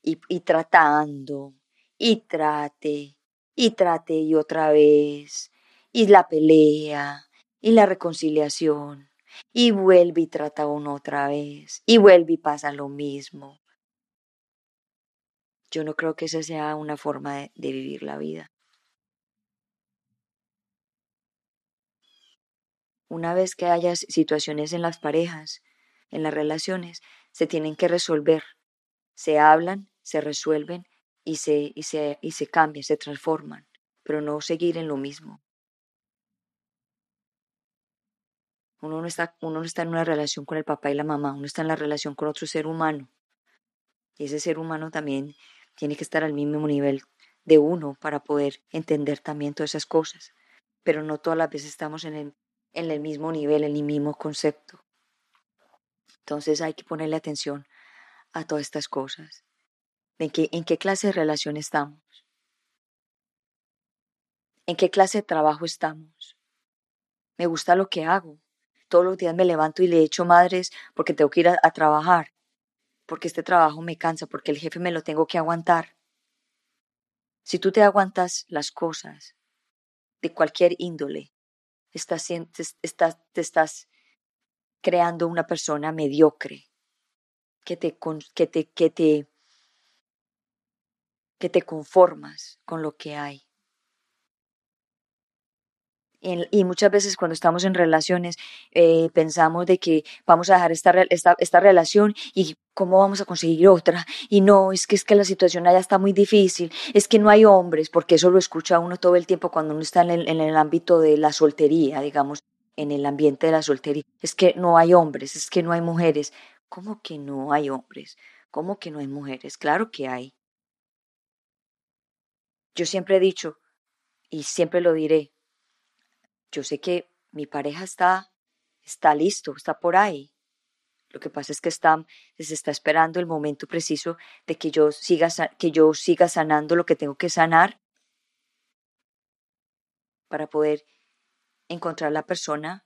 y, tratando, y trate, y trate y otra vez, y la pelea, y la reconciliación, y vuelve y trata uno otra vez, y vuelve y pasa lo mismo. Yo no creo que esa sea una forma de, vivir la vida. Una vez que haya situaciones en las parejas, en las relaciones, se tienen que resolver. Se hablan, se resuelven y se, y se, y se cambian, se transforman, pero no seguir en lo mismo. Uno no, está, uno no está en una relación con el papá y la mamá, uno está en la relación con otro ser humano. Y ese ser humano también tiene que estar al mismo nivel de uno para poder entender también todas esas cosas. Pero no todas las veces estamos en el, en el mismo nivel, en el mismo concepto. Entonces hay que ponerle atención a todas estas cosas. ¿En qué, en qué clase de relación estamos? ¿En qué clase de trabajo estamos? ¿Me gusta lo que hago? Todos los días me levanto y le echo madres porque tengo que ir a, a trabajar, porque este trabajo me cansa, porque el jefe me lo tengo que aguantar. Si tú te aguantas las cosas de cualquier índole, estás, te estás creando una persona mediocre, que te, que te, que te, que te conformas con lo que hay. Y, muchas veces cuando estamos en relaciones eh, pensamos de que vamos a dejar esta, esta, esta, relación y cómo vamos a conseguir otra. Y no, es que es que la situación allá está muy difícil, es que no hay hombres, porque eso lo escucha uno todo el tiempo cuando uno está en el, en el ámbito de la soltería, digamos, en el ambiente de la soltería. Es que no hay hombres, es que no hay mujeres. ¿Cómo que no hay hombres? ¿Cómo que no hay mujeres? Claro que hay. Yo siempre he dicho, y siempre lo diré, yo sé que mi pareja está, está listo, está por ahí. Lo que pasa es que está, se está esperando el momento preciso de que yo siga, que yo siga sanando lo que tengo que sanar para poder encontrar la persona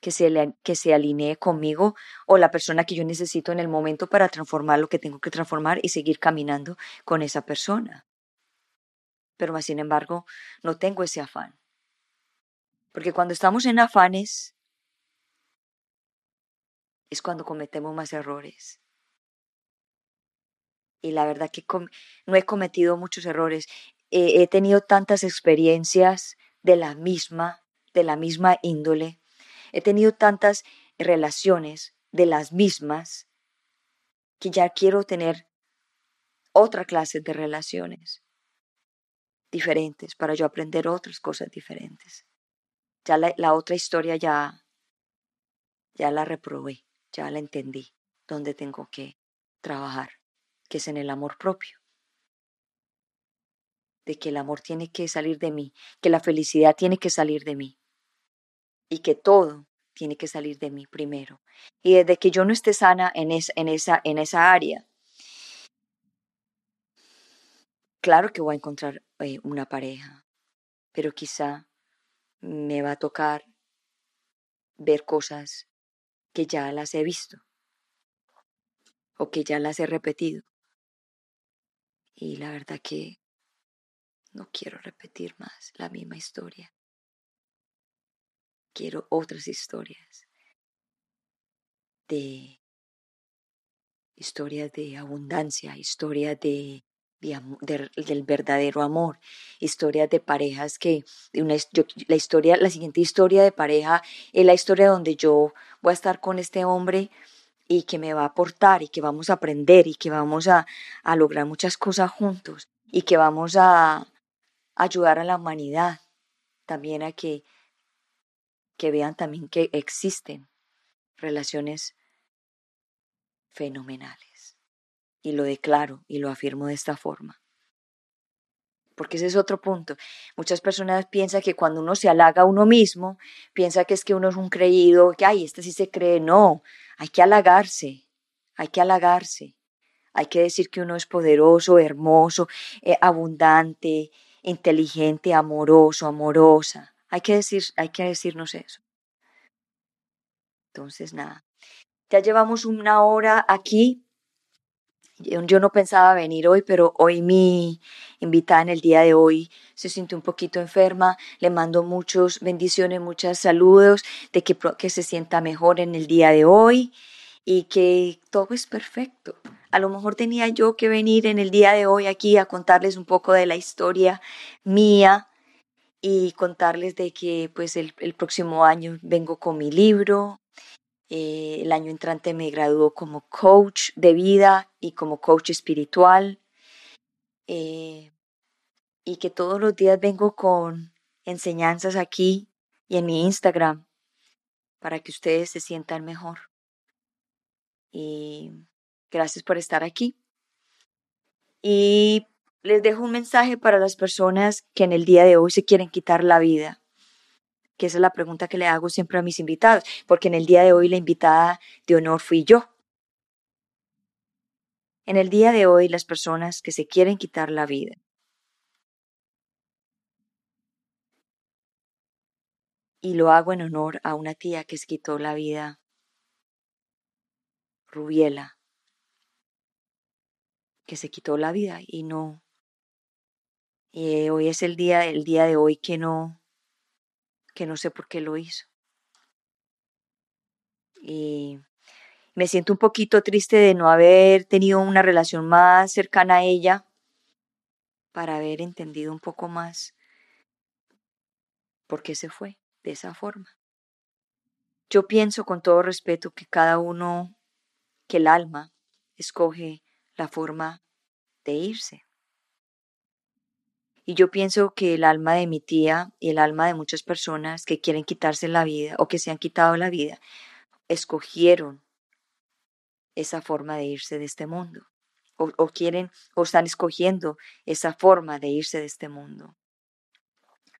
que se, que se alinee conmigo o la persona que yo necesito en el momento para transformar lo que tengo que transformar y seguir caminando con esa persona. Pero más sin embargo, no tengo ese afán. Porque cuando estamos en afanes es cuando cometemos más errores. Y la verdad que no he cometido muchos errores. he tenido tantas experiencias de la misma, de la misma índole. He tenido tantas relaciones de las mismas que ya quiero tener otra clase de relaciones diferentes para yo aprender otras cosas diferentes ya la, otra historia ya, ya la reprobé, ya la entendí, donde tengo que trabajar, que es en el amor propio. De que el amor tiene que salir de mí, que la felicidad tiene que salir de mí y que todo tiene que salir de mí primero. Y desde que yo no esté sana en, en, esa, en esa área, claro que voy a encontrar eh, una pareja, pero quizá me va a tocar ver cosas que ya las he visto o que ya las he repetido. Y la verdad que no quiero repetir más la misma historia. Quiero otras historias de historias de abundancia, historias de del verdadero amor, historias de parejas que, la historia, la siguiente historia de pareja es la historia donde yo voy a estar con este hombre y que me va a aportar y que vamos a aprender y que vamos a, a lograr muchas cosas juntos y que vamos a ayudar a la humanidad también a que, que vean también que existen relaciones fenomenales y lo declaro y lo afirmo de esta forma. Porque ese es otro punto. Muchas personas piensan que cuando uno se halaga a uno mismo, piensa que es que uno es un creído, que, ay, este sí se cree. No, hay que halagarse, hay que halagarse. Hay que decir que uno es poderoso, hermoso, eh, abundante, inteligente, amoroso, amorosa. Hay que, decir, hay que decirnos eso. Entonces, nada. Ya llevamos una hora aquí yo no pensaba venir hoy, pero hoy mi invitada en el día de hoy se sintió un poquito enferma. Le mando muchos bendiciones, muchos saludos de que, que se sienta mejor en el día de hoy y que todo es perfecto. A lo mejor tenía yo que venir en el día de hoy aquí a contarles un poco de la historia mía y contarles de que pues el, el próximo año vengo con mi libro, eh, el año entrante me graduó como coach de vida y como coach espiritual. Eh, y que todos los días vengo con enseñanzas aquí y en mi Instagram para que ustedes se sientan mejor. Y gracias por estar aquí. Y les dejo un mensaje para las personas que en el día de hoy se quieren quitar la vida que esa es la pregunta que le hago siempre a mis invitados, porque en el día de hoy la invitada de honor fui yo. En el día de hoy las personas que se quieren quitar la vida y lo hago en honor a una tía que se quitó la vida, Rubiela, que se quitó la vida y no. Hoy es el día, el día de hoy que no, que no sé por qué lo hizo. Y me siento un poquito triste de no haber tenido una relación más cercana a ella para haber entendido un poco más por qué se fue de esa forma. Yo pienso con todo respeto que cada uno, que el alma escoge la forma de irse. Y yo pienso que el alma de mi tía y el alma de muchas personas que quieren quitarse la vida o que se han quitado la vida, escogieron esa forma de irse de este mundo. O, quieren o están escogiendo esa forma de irse de este mundo.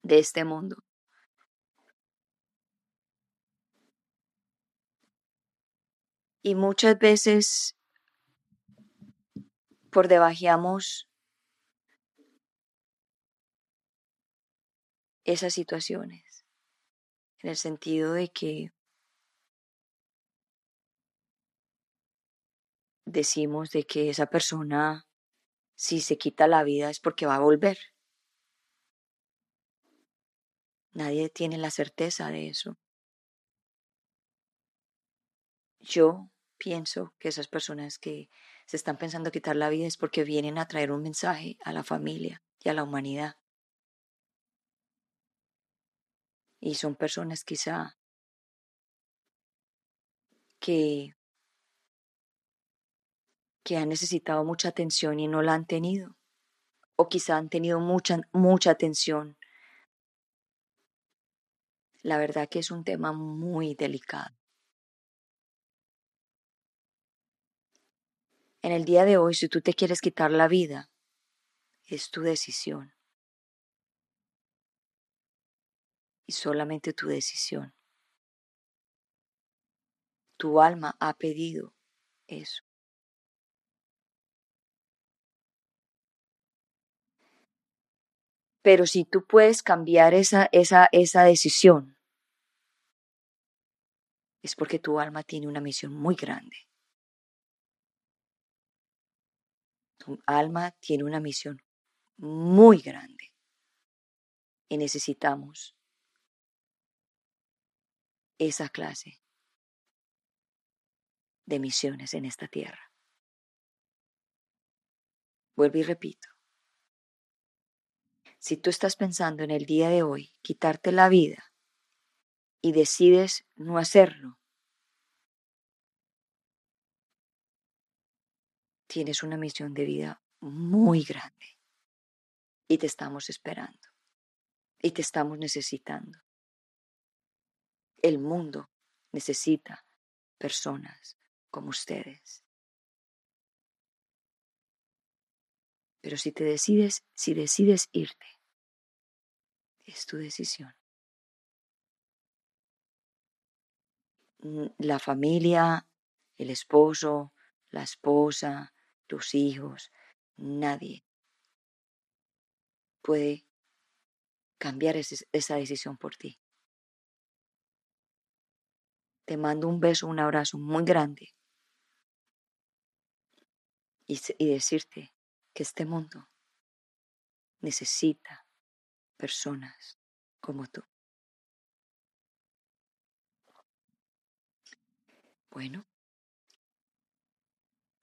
De este mundo. Y muchas veces por debajeamos esas situaciones, en el sentido de que decimos de que esa persona, si se quita la vida, es porque va a volver. Nadie tiene la certeza de eso. Yo pienso que esas personas que se están pensando quitar la vida es porque vienen a traer un mensaje a la familia y a la humanidad. Y son personas quizá que, que han necesitado mucha atención y no la han tenido. O quizá han tenido mucha, mucha atención. La verdad que es un tema muy delicado. En el día de hoy, si tú te quieres quitar la vida, es tu decisión. Y solamente tu decisión. Tu alma ha pedido eso. Pero si tú puedes cambiar esa, esa, esa decisión, es porque tu alma tiene una misión muy grande. Tu alma tiene una misión muy grande. Y necesitamos esa clase de misiones en esta tierra. Vuelvo y repito. Si tú estás pensando en el día de hoy quitarte la vida y decides no hacerlo, tienes una misión de vida muy grande y te estamos esperando y te estamos necesitando. El mundo necesita personas como ustedes. Pero si te decides, si decides irte, es tu decisión. La familia, el esposo, la esposa, tus hijos, nadie puede cambiar esa decisión por ti. Te mando un beso, un abrazo muy grande. y, decirte que este mundo necesita personas como tú. Bueno,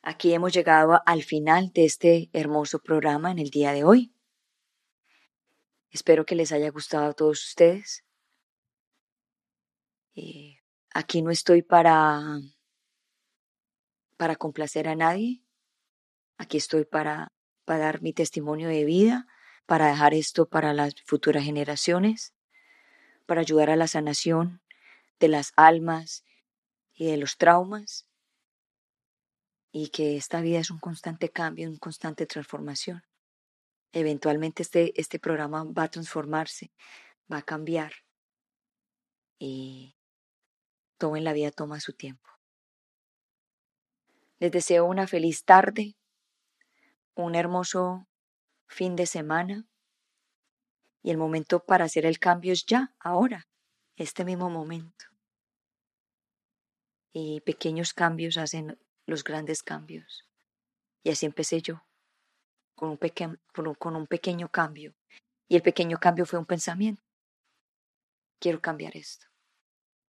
aquí hemos llegado al final de este hermoso programa en el día de hoy. Espero que les haya gustado a todos ustedes. Eh, aquí no estoy para, para complacer a nadie. Aquí estoy para, para dar mi testimonio de vida, para dejar esto para las futuras generaciones, para ayudar a la sanación de las almas y de los traumas y que esta vida es un constante cambio, una constante transformación. Eventualmente este, este programa va a transformarse, va a cambiar y todo en la vida toma su tiempo. Les deseo una feliz tarde, un hermoso fin de semana y el momento para hacer el cambio es ya, ahora, este mismo momento y pequeños cambios hacen los grandes cambios. Y así empecé yo, con un, pequeño cambio. Y el pequeño cambio fue un pensamiento. Quiero cambiar esto,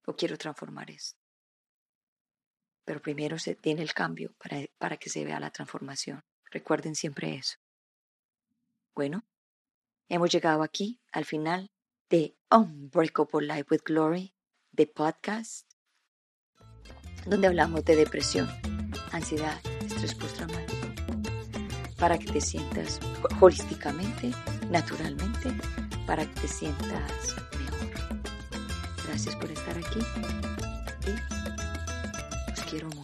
o quiero transformar esto. Pero primero se tiene el cambio para, para que se vea la transformación. Recuerden siempre eso. Bueno, hemos llegado aquí al final de Unbreakable Life with Glory, de podcast donde hablamos de depresión, ansiedad, estrés postraumático, para que te sientas holísticamente, naturalmente, para que te sientas mejor. Gracias por estar aquí y os quiero mucho.